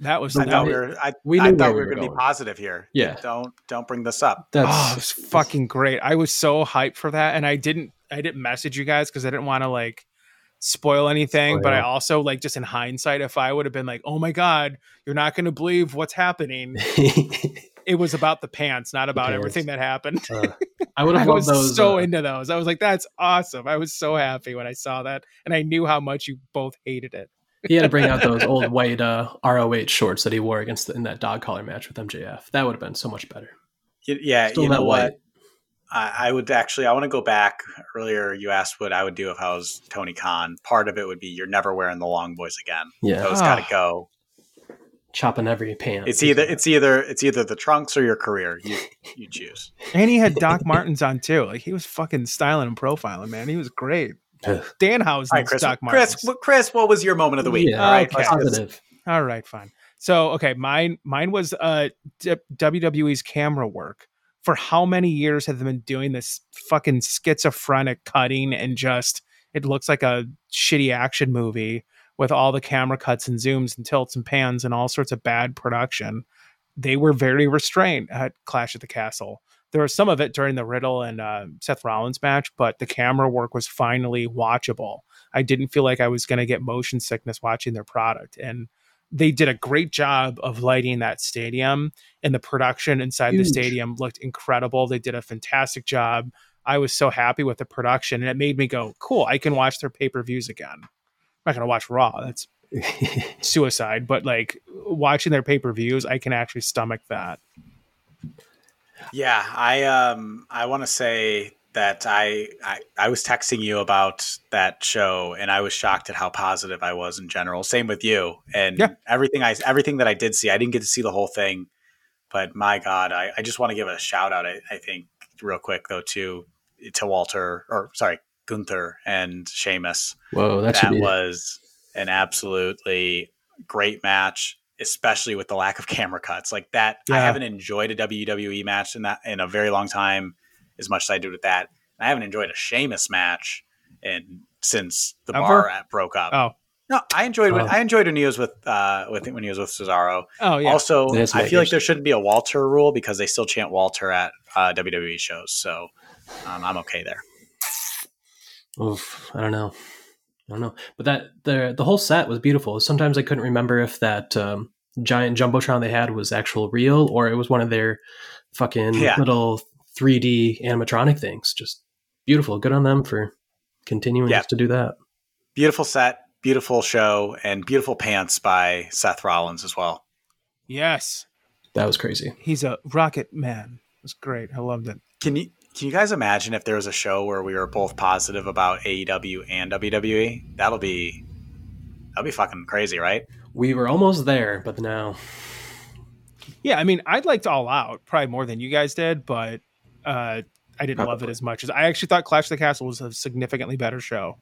That was I The thought we were I, we I thought we we were were going to be positive here. Yeah. don't don't bring this up. That's oh, it was fucking great. I was so hyped for that, and I didn't I didn't message you guys because I didn't want to like spoil anything. But I also like just in hindsight, if I would have been like, "Oh my god, you're not going to believe what's happening," it was about the pants, not about pants. everything that happened. Uh, I would I have was those. so uh, into those. I was like, "That's awesome!" I was so happy when I saw that, and I knew how much you both hated it. he had to bring out those old white uh, ROH shorts that he wore against the, in that dog collar match with MJF. That would have been so much better. Yeah, Still you that know white. what? I, I would actually. I want to go back earlier. You asked what I would do if I was Tony Khan. Part of it would be you're never wearing the long boys again. Yeah, Those got to go. chopping every pant. It's either it's either it's either the trunks or your career. You you choose. And he had Doc Martens on too. Like he was fucking styling and profiling, man. He was great. Ugh. Danhausen, All right, Chris. Doc Martens. Chris, what- Chris, what was your moment of the week? Yeah, All right, okay. positive. All right, fine. So, okay, mine mine was uh D- WWE's camera work. For how many years have they been doing this fucking schizophrenic cutting and just it looks like a shitty action movie with all the camera cuts and zooms and tilts and pans and all sorts of bad production. They were very restrained at Clash at the Castle. There was some of it during the Riddle and uh, Seth Rollins match, but the camera work was finally watchable. I didn't feel like I was going to get motion sickness watching their product. And they did a great job of lighting that stadium and the production inside the stadium looked incredible. They did a fantastic job. I was so happy with the production and it made me go, cool, I can watch their pay-per-views again. I'm not going to watch Raw. That's suicide, but like watching their pay-per-views, I can actually stomach that. Yeah, I um I want to say that I, I I was texting you about that show and I was shocked at how positive I was in general. Same with you. And Yeah. everything I everything that I did see, I didn't get to see the whole thing, but my God, I, I just want to give a shout out. I, I think real quick though to to Walter or sorry Gunther and Sheamus. Whoa, that, That was an absolutely great match, especially with the lack of camera cuts. Like that, I haven't enjoyed a WWE match in that in a very long time as much as I did with that. And I haven't enjoyed a Sheamus match in since the Ever? bar app broke up. Oh. No, I enjoyed when Oh. I enjoyed when he was with uh with when he was with Cesaro. Oh yeah. Also, That's I feel like there shouldn't be a Walter rule because they still chant Walter at uh, WWE shows. So um, I'm okay there. Oof, I don't know. I don't know. But that the the whole set was beautiful. Sometimes I couldn't remember if that um, giant jumbotron they had was actual real or it was one of their fucking Yeah. little 3D animatronic things. Just beautiful. Good on them for continuing Yeah. to do that. Beautiful set, beautiful show, and beautiful pants by Seth Rollins as well. yes. That was crazy. He's a rocket man. It was great. I loved it. Can you can you guys imagine if there was a show where we were both positive about AEW and WWE? That'll be that'll be fucking crazy, right? We were almost there, but now Yeah, I mean, I'd liked All Out probably more than you guys did, but uh, I didn't love it as much as I actually thought Clash of the Castle was a significantly better show,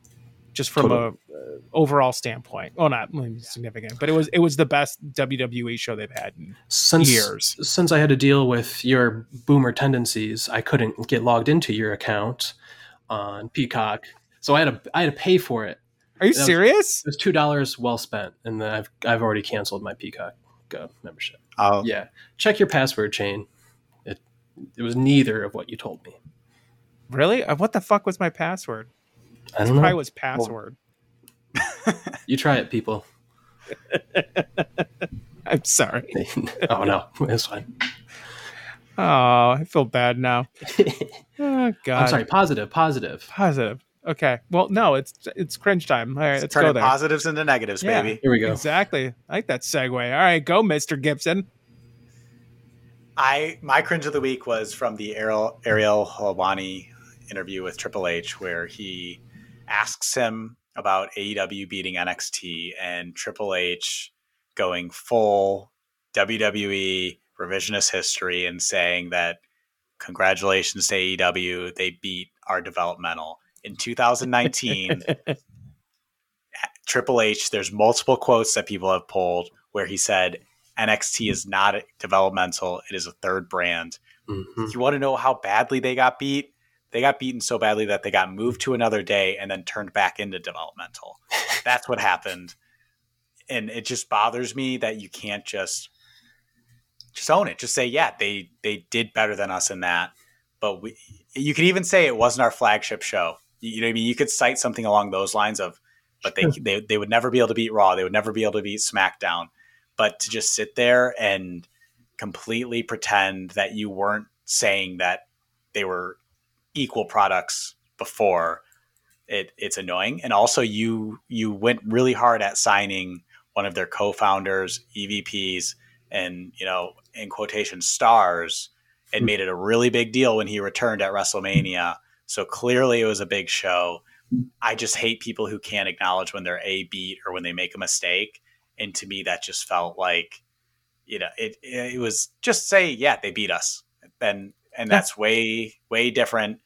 just from Totally. a uh, overall standpoint. Well, not significant, but it was it was the best WWE show they've had in Since years. since I had to deal with your boomer tendencies, I couldn't get logged into your account on Peacock, so I had to I had to pay for it. Are you That was- serious? It was two dollars well spent, and then I've I've already canceled my Peacock uh, membership. Oh, Yeah, check your password chain. It it was neither of what you told me. Really? Uh, What the fuck was my password? I don't Probably know. was password. You try it, people. I'm sorry. oh no, it's fine. Oh, I feel bad now. Oh God. I'm sorry. Positive, positive. Positive. Okay. Well, no, it's it's cringe time. All right, let's go turning there. positives into negatives, Yeah. baby. Here we go. Exactly. I like that segue. All right, go, Mister Gibson. I my cringe of the week was from the Ariel Ariel Helwani interview with Triple H, where he asks him about AEW beating NXT and Triple H going full WWE revisionist history and saying that congratulations to AEW, they beat our developmental in 2019. Triple H, there's multiple quotes that people have pulled where he said NXT is not developmental, it is a third brand. Mhm. You want to know how badly they got beat? They got beaten so badly that they got moved to another day and then turned back into developmental. That's what happened. And it just bothers me that you can't just just own it. Just say, yeah, they they did better than us in that. But we you could even say it wasn't our flagship show. You, you know what I mean? You could cite something along those lines of but they, they they would never be able to beat Raw. They would never be able to beat SmackDown. But to just sit there and completely pretend that you weren't saying that they were equal products before it it's annoying. And also you you went really hard at signing one of their co-founders evps and you know in quotation stars and made it a really big deal when he returned at wrestlemania. So clearly it was a big show. I just hate people who can't acknowledge when they're a beat or when they make a mistake and to me that just felt like you know it it was just say yeah they beat us. And and that's way way different.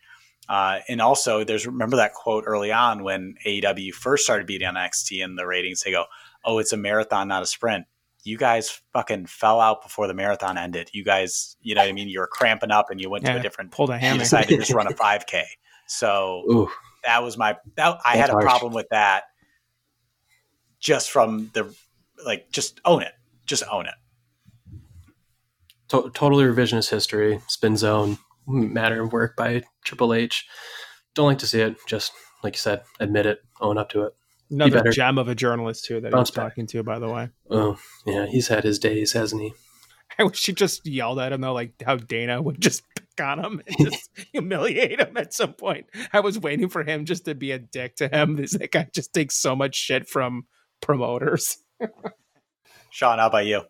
Uh, and also there's remember that quote early on when AEW first started beating on NXT in the ratings? They go oh it's a marathon not a sprint. You guys fucking fell out before the marathon ended. You guys you know what I mean? You were cramping up and you went to a different Pulled a you hammer. decided to just run a 5k so Ooh, that was my that I That's had a harsh. problem with that just from the like just own it just own it to- totally revisionist history. Spin zone, matter of work by Triple H. Don't like to see it. Just like you said, admit it, own up to it. Another better. gem of a journalist too that Bounce he was back. talking to. By the way, Oh, yeah, he's had his days, hasn't he? I wish she just yelled at him though, like how Dana would just pick on him and just humiliate him at some point. I was waiting for him just to be a dick to him. This that guy just takes so much shit from promoters. Sean how about you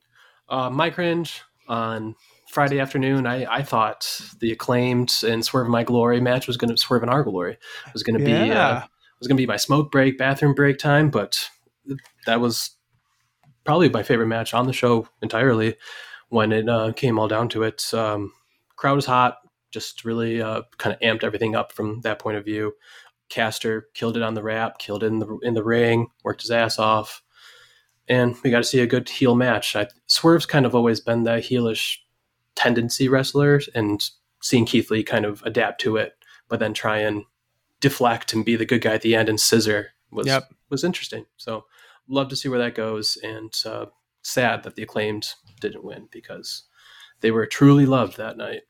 Uh, my cringe on Friday afternoon. I, I thought the acclaimed and Swerve My Glory match was going to Swerve in Our Glory was going to be uh, Yeah. was going to be my smoke break, bathroom break time, but that was probably my favorite match on the show entirely when it uh, came all down to it. Um, crowd was hot, just really uh, kind of amped everything up from that point of view. Caster killed it on the rap, killed it in the in the ring, worked his ass off, and we got to see a good heel match. I, Swerve's kind of always been that heelish tendency wrestler, and seeing Keith Lee kind of adapt to it, but then try and deflect and be the good guy at the end and scissor was Yep. was interesting. So love to see where that goes, and uh, sad that the acclaimed didn't win because they were truly loved that night.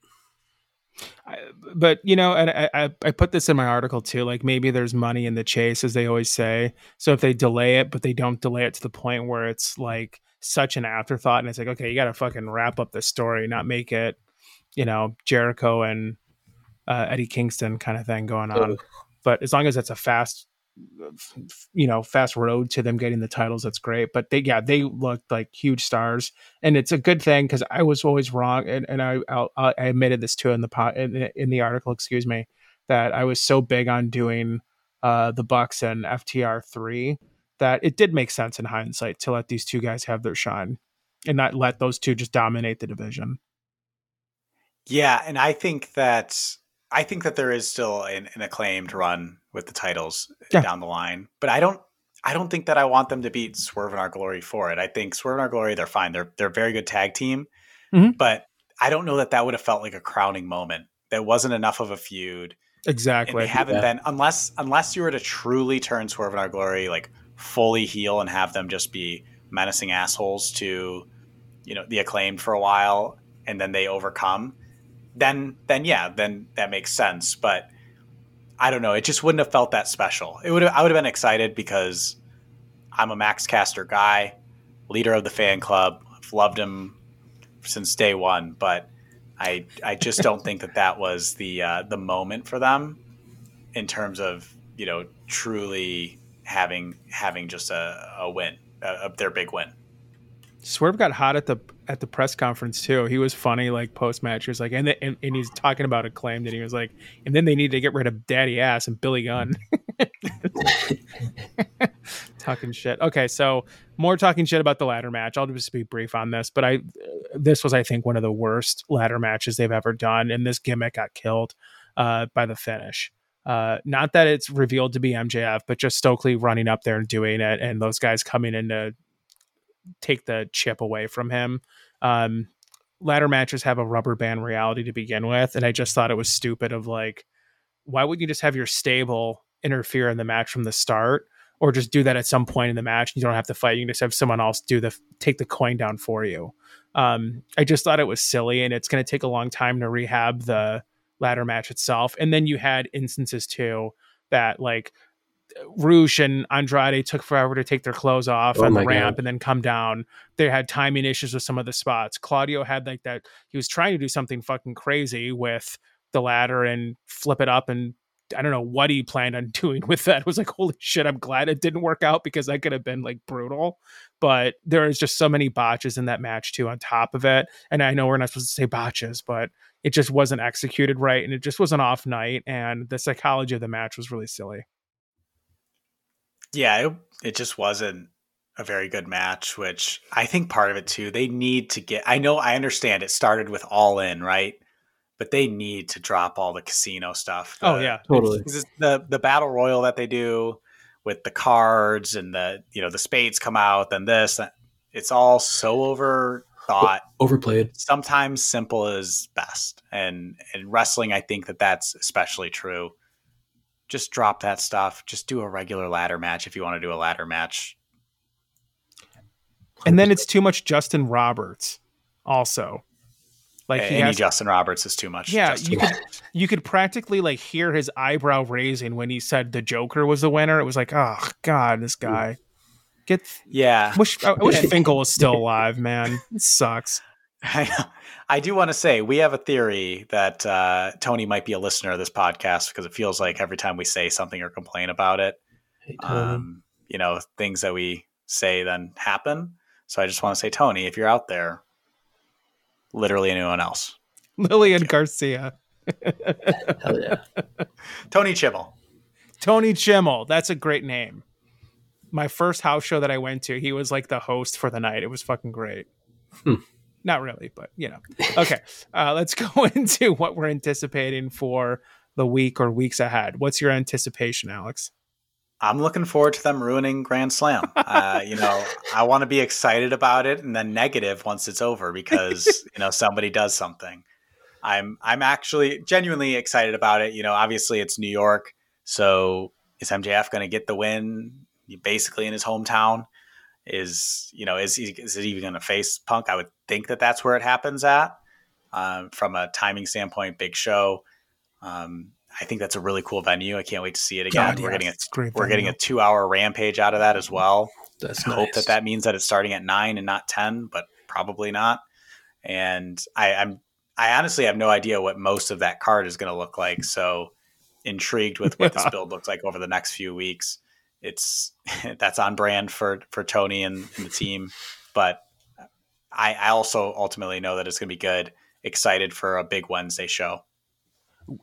I, but you know, and I, I I put this in my article too. Like maybe there's money in the chase, as they always say. So if they delay it, but they don't delay it to the point where it's like such an afterthought, and it's like, okay, you got to fucking wrap up the story, not make it, you know, Jericho and uh, Eddie Kingston kind of thing going on. Ugh. But as long as it's a fast, you know, fast road to them getting the titles, that's great. But they, yeah, they looked like huge stars, and it's a good thing because I was always wrong, and, and I I'll, I admitted this too in the pot in, the- in the article, excuse me, that I was so big on doing uh, the Bucks and FTR three that it did make sense in hindsight to let these two guys have their shine. and not let those two just dominate the division. Yeah, and I think that I think that there is still an, an acclaimed run with the titles yeah. down the line, but I don't I don't think that I want them to beat Swerve and Our Glory for it. I think Swerve and Our Glory they're fine. They're they're a very good tag team, mm-hmm. but I don't know that that would have felt like a crowning moment. There wasn't enough of a feud. Exactly. And they haven't yeah. been unless unless you were to truly turn Swerve and Our Glory like fully heel and have them just be menacing assholes to you know the acclaimed for a while and then they overcome then then yeah then that makes sense but i don't know. It just wouldn't have felt that special. It would i would have been excited because i'm a max caster guy leader of the fan club. I've loved him since day one but i i just don't think that that was the uh, the moment for them in terms of you know truly having having just a, a win uh, their big win Swerve got hot at the at the press conference too. He was funny, like post match. He was like, and, the, and, and he's talking about a claim that he was like, and then they need to get rid of Daddy Ass and Billy Gunn. talking shit. Okay, so more talking shit about the ladder match. I'll just be brief on this, but I this was I think one of the worst ladder matches they've ever done, and this gimmick got killed uh, by the finish. Uh, not that it's revealed to be MJF, but just Stokely running up there and doing it, and those guys coming in to take the chip away from him. Um, ladder matches have a rubber band reality to begin with, and I just thought it was stupid. Of like, why wouldn't you just have your stable interfere in the match from the start, or just do that at some point in the match? You don't have to fight; you can just have someone else do the take the coin down for you. Um, I just thought it was silly, and it's going to take a long time to rehab the ladder match itself. And then you had instances too that like Rush and Andrade took forever to take their clothes off oh on the ramp God. and then come down. They had timing issues with some of the spots. Claudio had like that. He was trying to do something fucking crazy with the ladder and flip it up and I don't know what he planned on doing with that. It was like, holy shit, I'm glad it didn't work out because that could have been like brutal. But there is just so many botches in that match too, on top of it. And I know we're not supposed to say botches, but it just wasn't executed right. And it just was an off night. And the psychology of the match was really silly. Yeah, it, it just wasn't a very good match, which I think part of it too, they need to get I know I understand it started with all in, right? But they need to drop all the casino stuff. Oh, the, oh yeah, totally. The the battle royal that they do with the cards and the you know the spades come out, then this it's all so overthought, overplayed. Sometimes simple is best, and in wrestling, I think that that's especially true just drop that stuff. Just do a regular ladder match if you want to do a ladder match. And then it's too much Justin Roberts, also. Like he any has, Justin Roberts is too much. Yeah, Justin you could you could practically like hear his eyebrow raising when he said the Joker was the winner. It was like, oh god, this guy. Get yeah. Wish I wish Finkel was still alive, man. It sucks. I, I do want to say we have a theory that uh, Tony might be a listener of this podcast because it feels like every time we say something or complain about it, hey, um, you know, things that we say then happen. So I just want to say, Tony, if you're out there, literally anyone else, Lillian Garcia, hell yeah, Tony Chimel, Tony Chimel, that's a great name. My first house show that I went to, he was like the host for the night. It was fucking great. Hmm. Not really, but you know. Okay, uh, let's go into what we're anticipating for the week or weeks ahead. What's your anticipation, Alex? I'm looking forward to them ruining Grand Slam. Uh, you know, I want to be excited about it and then negative once it's over because you know somebody does something. I'm I'm actually genuinely excited about it. You know, obviously it's New York, so is MJF going to get the win? Basically in his hometown is you know is he, is it even going to face Punk? I would think that that's where it happens at. Um, from a timing standpoint, big show. Um, I think that's a really cool venue. I can't wait to see it again. God, we're getting a we're venue. getting a two hour rampage out of that as well. That's I nice. hope that that means that it's starting at nine and not ten, but probably not. And I, I'm I honestly have no idea what most of that card is going to look like. So intrigued with what yeah. this build looks like over the next few weeks it's that's on brand for for Tony and, and the team. But I, I also ultimately know that it's going to be good. Excited for a big Wednesday show.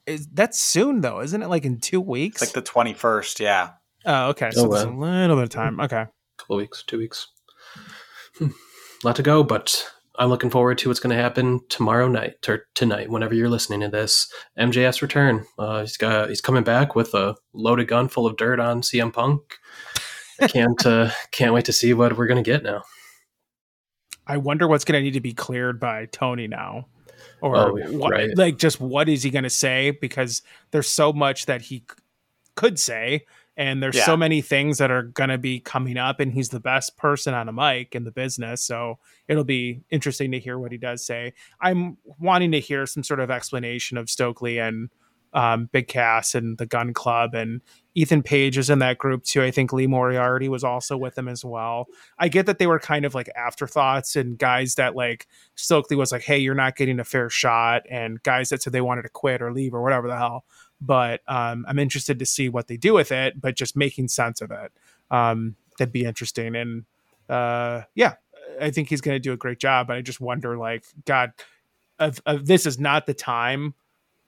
Is that's soon though, isn't it? Like in two weeks, it's like the twenty first. Yeah. Oh, okay. So oh, a little bit of time. Okay. Couple weeks, two weeks. lot to go, but I'm looking forward to what's going to happen tomorrow night or tonight, whenever you're listening to this. MJF's return. Uh, he's got he's coming back with a loaded gun full of dirt on CM Punk. I can't uh, can't wait to see what we're going to get now. I wonder what's going to need to be cleared by Tony now, or Oh, what, right. like just what is he going to say? Because there's so much that he c- could say, and there's Yeah. so many things that are going to be coming up, and he's the best person on a mic in the business. So it'll be interesting to hear what he does say. I'm wanting to hear some sort of explanation of Stokely and um, Big Cass and the Gunn Club and Ethan Page is in that group too. I think Lee Moriarty was also with them as well. I get that they were kind of like afterthoughts and guys that like Stokely was like, "Hey, you're not getting a fair shot," and guys that said they wanted to quit or leave or whatever the hell. But um, I'm interested to see what they do with it. But just making sense of it, um, that'd be interesting. And uh, yeah, I think he's going to do a great job. But I just wonder, like, God, this is not the time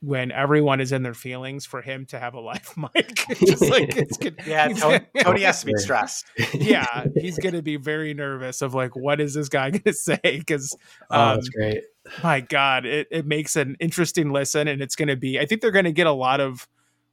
when everyone is in their feelings for him to have a live mic. just like it's good. Yeah, Tony, Tony has to be stressed. yeah, he's going to be very nervous of like, what is this guy going to say? Because Oh, um, that's great. my God, it, it makes an interesting listen, and it's going to be. I think they're going to get a lot of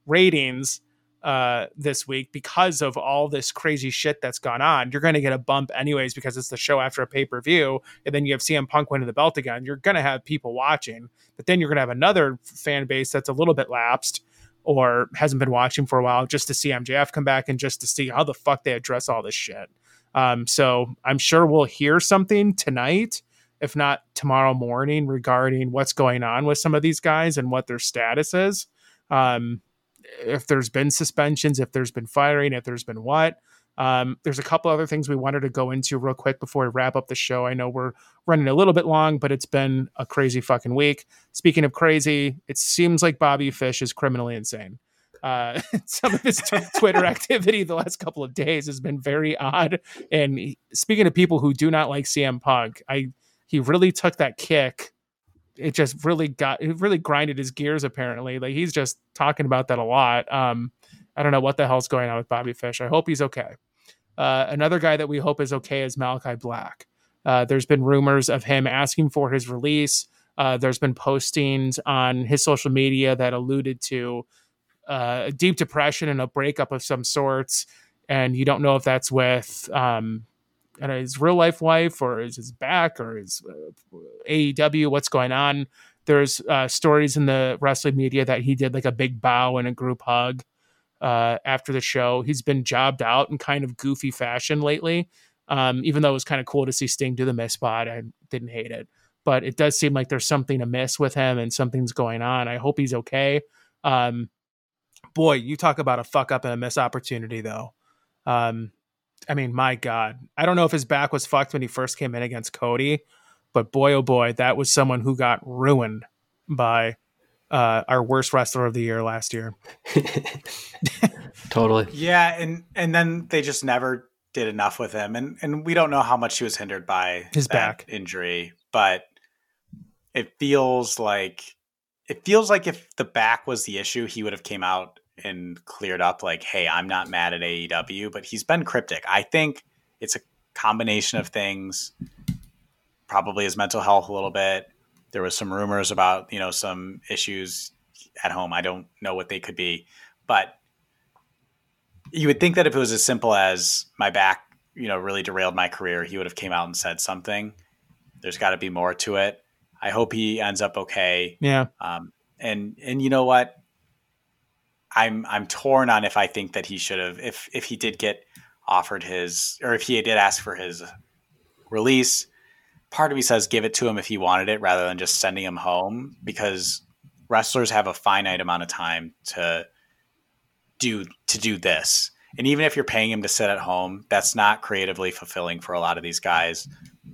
ratings uh this week because of all this crazy shit that's gone on. You're going to get a bump anyways because it's the show after a pay per view, and then you have CM Punk winning the belt again. You're going to have people watching, but then you're going to have another fan base that's a little bit lapsed or hasn't been watching for a while just to see MJF come back and just to see how the fuck they address all this shit. Um, so I'm sure we'll hear something tonight, if not tomorrow morning, regarding what's going on with some of these guys and what their status is. Um, if there's been suspensions, if there's been firing, if there's been what. Um, there's a couple other things we wanted to go into real quick before we wrap up the show. I know we're running a little bit long, but it's been a crazy fucking week. Speaking of crazy, it seems like Bobby Fish is criminally insane. Uh, some of his Twitter activity the last couple of days has been very odd. And he- speaking of people who do not like CM Punk, I he really took that kick. It just really got it really grinded his gears. Apparently, like he's just talking about that a lot. Um, I don't know what the hell's going on with Bobby Fish. I hope he's okay. Uh, another guy that we hope is okay is Malachi Black. Uh, there's been rumors of him asking for his release. Uh, there's been postings on his social media that alluded to uh, a deep depression and a breakup of some sorts. And you don't know if that's with um, know, his real life wife or is his back or his uh, AEW. What's going on? There's uh, stories in the wrestling media that he did like a big bow and a group hug uh, after the show. He's been jobbed out in kind of goofy fashion lately. Um, even though it was kind of cool to see Sting do the miss spot, I didn't hate it. But it does seem like there's something amiss with him and something's going on. I hope he's okay. Um, boy, you talk about a fuck up and a miss opportunity, though. Um, I mean, my God, I don't know if his back was fucked when he first came in against Cody, but boy, oh boy, that was someone who got ruined by uh, our worst wrestler of the year last year. totally. Yeah, and and then they just never did enough with him, and and we don't know how much he was hindered by His that back. injury, but it feels like it feels like if the back was the issue, he would have came out and cleared up like, "Hey, I'm not mad at AEW," but he's been cryptic. I think it's a combination of things. Probably his mental health a little bit. There was some rumors about you know some issues at home. I don't know what they could be, but you would think that if it was as simple as my back, you know, really derailed my career, he would have came out and said something. There's got to be more to it. I hope he ends up okay. Yeah. Um, and and you know what? I'm I'm torn on if I think that he should have if if he did get offered his or if he did ask for his release. Part of me says give it to him if he wanted it rather than just sending him home because wrestlers have a finite amount of time to do to do this. And even if you're paying him to sit at home, that's not creatively fulfilling for a lot of these guys.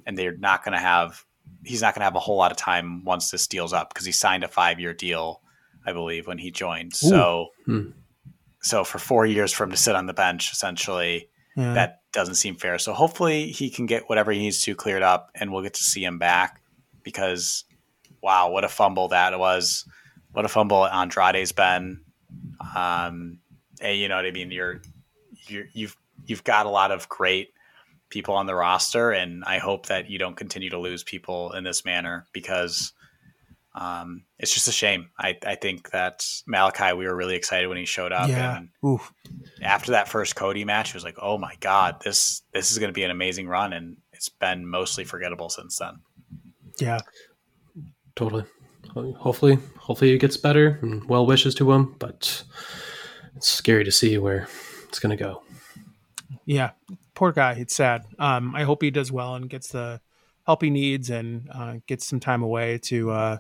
And they're not going to have he's not going to have a whole lot of time once this deal's up because he signed a 5-year deal, I believe, when he joined. So Hmm. so for 4 years for him to sit on the bench essentially, yeah. that doesn't seem fair. So hopefully he can get whatever he needs to cleared up and we'll get to see him back because wow, what a fumble that was. What a fumble Andrade's been. Um, and you know what I mean? You're, you're you've you've got a lot of great people on the roster, and I hope that you don't continue to lose people in this manner because um, it's just a shame. I, I think that Malachi, we were really excited when he showed up. Yeah. And Oof. after that first Cody match, it was like, oh my god, this this is going to be an amazing run, and it's been mostly forgettable since then. Yeah. Totally. Hopefully, hopefully it gets better. And well wishes to him, but it's scary to see where it's going to go. Yeah. Poor guy. It's sad. Um, I hope he does well and gets the help he needs and uh, gets some time away to uh,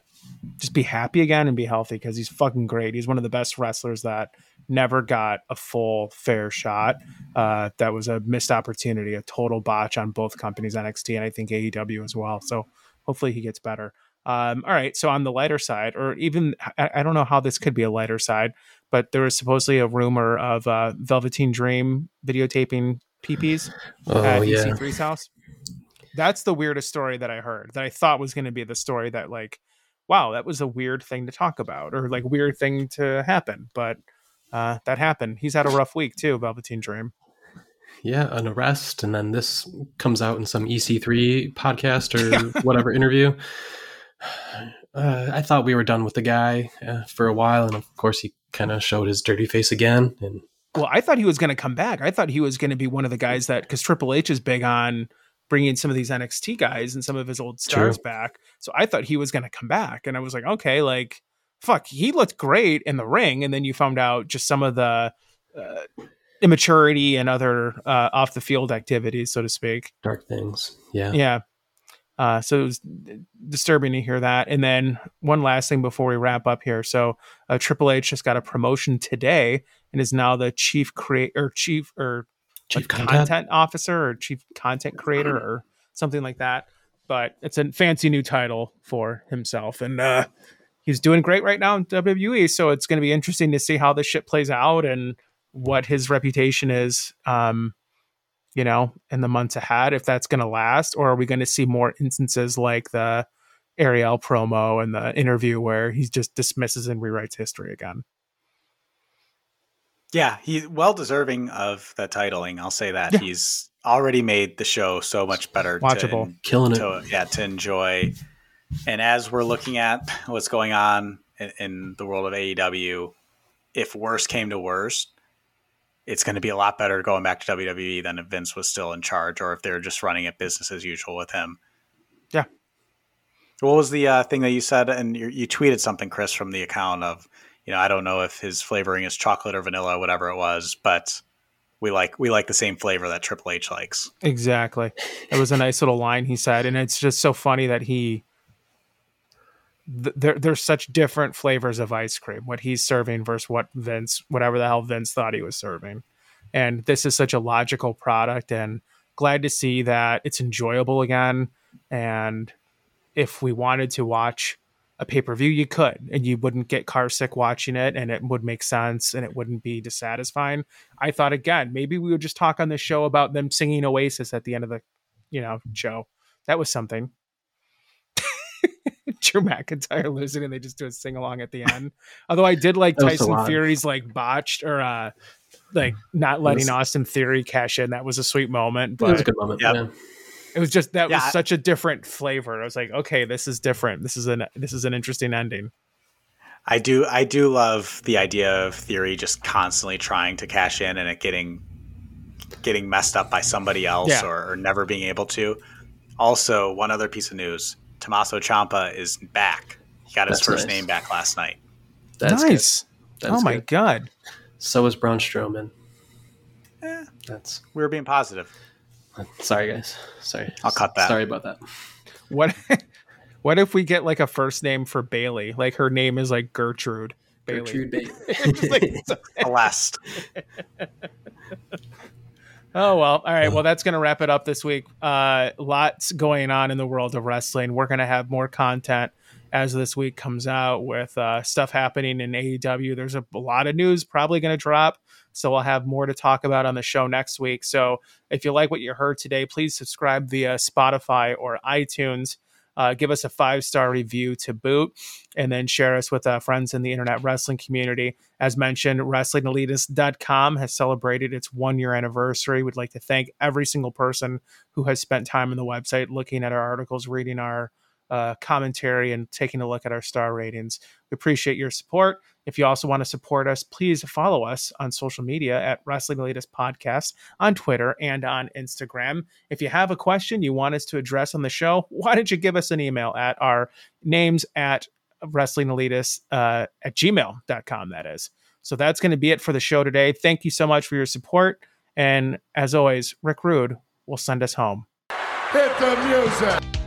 just be happy again and be healthy because he's fucking great. He's one of the best wrestlers that never got a full fair shot. Uh, that was a missed opportunity, a total botch on both companies, NXT and I think AEW as well. So hopefully he gets better. Um, all right. So on the lighter side, or even I, I, don't know how this could be a lighter side, but there was supposedly a rumor of uh, Velveteen Dream videotaping PPs oh, at yeah. EC3's house. That's the weirdest story that I heard that I thought was going to be the story that like, wow, that was a weird thing to talk about or like weird thing to happen. But uh, that happened. He's had a rough week too, Velveteen Dream. Yeah, an arrest, and then this comes out in some EC3 podcast or whatever interview. Uh, I thought we were done with the guy uh, for a while, and of course he kind of showed his dirty face again. And well, I thought he was going to come back. I thought he was going to be one of the guys that because Triple H is big on bringing some of these NXT guys and some of his old stars True. back. So I thought he was going to come back, and I was like, okay, like fuck, he looked great in the ring, and then you found out just some of the. Uh, immaturity and other uh, off the field activities, so to speak. dark things. Yeah. Yeah. Uh, so it was disturbing to hear that. And then one last thing before we wrap up here. So uh, Triple H just got a promotion today and is now the chief create or chief or Chief like content. content officer or chief content creator or something like that. But it's a fancy new title for himself, and uh, he's doing great right now in WWE. So it's going to be interesting to see how this shit plays out and what his reputation is. Um, you know, in the months ahead, if that's going to last, or are we going to see more instances like the Ariel promo and the interview where he just dismisses and rewrites history again? Yeah, he's well deserving of the titling. I'll say that Yeah. he's already made the show so much better, Watchable. To, Killing it. to, yeah, to enjoy. And as we're looking at what's going on in, in the world of AEW, if worse came to worst, it's going to be a lot better going back to WWE than if Vince was still in charge or if they're just running it business as usual with him. Yeah. What was the uh, thing that you said? And you, you tweeted something, Chris, from the account of, you know, I don't know if his flavoring is chocolate or vanilla, whatever it was, but we like we like the same flavor that Triple H likes. Exactly. It was a nice little line he said, and it's just so funny that he. th- There, there's such different flavors of ice cream. What he's serving versus what Vince, whatever the hell Vince thought he was serving, and this is such a logical product. And glad to see that it's enjoyable again. And if we wanted to watch a pay per view, you could, and you wouldn't get car sick watching it, and it would make sense, and it wouldn't be dissatisfying. I thought again, maybe we would just talk on the show about them singing Oasis at the end of the, you know, show. That was something. Drew McIntyre losing, and they just do a sing along at the end. Although I did like That was so Tyson. Fury's like botched or uh like not letting was- Austin Theory cash in. That was a sweet moment, But, It was a good moment. Yep. Yeah. It was just that Yeah, was such a different flavor. I was like, okay, this is different. This is an this is an interesting ending. I do I do love the idea of Theory just constantly trying to cash in and it getting getting messed up by somebody else Yeah. or, or never being able to. Also, one other piece of news: Tommaso Ciampa is back. He got his That's first nice. name back last night. That's nice. Good. oh my good. god. So is Braun Strowman. Eh, That's we were being positive. Sorry, guys. Sorry. I'll cut that. Sorry about that. What what if we get like a first name for Bayley? Like her name is like Gertrude. Bailey. Gertrude Bate. Just like- so- Alas, Oh well, all right. Well, that's going to wrap it up this week. Uh, lots going on in the world of wrestling. We're going to have more content as this week comes out with uh, stuff happening in AEW. There's a, a lot of news probably going to drop, so we'll have more to talk about on the show next week. So if you like what you heard today, please subscribe via Spotify or iTunes. Uh, give us a five star review to boot, and then share us with uh, friends in the internet wrestling community. As mentioned, WrestlingElitist.com has celebrated its one year anniversary. We'd like to thank every single person who has spent time on the website looking at our articles, reading our uh, commentary and taking a look at our star ratings. We appreciate your support. If you also want to support us, please follow us on social media at Wrestling Elitist Podcast on Twitter and on Instagram. If you have a question you want us to address on the show, why don't you give us an email at our names at Wrestling Elitist uh, at gmail.com, that is. So that's going to be it for the show today. Thank you so much for your support. And as always, Rick Rude will send us home. Hit the music.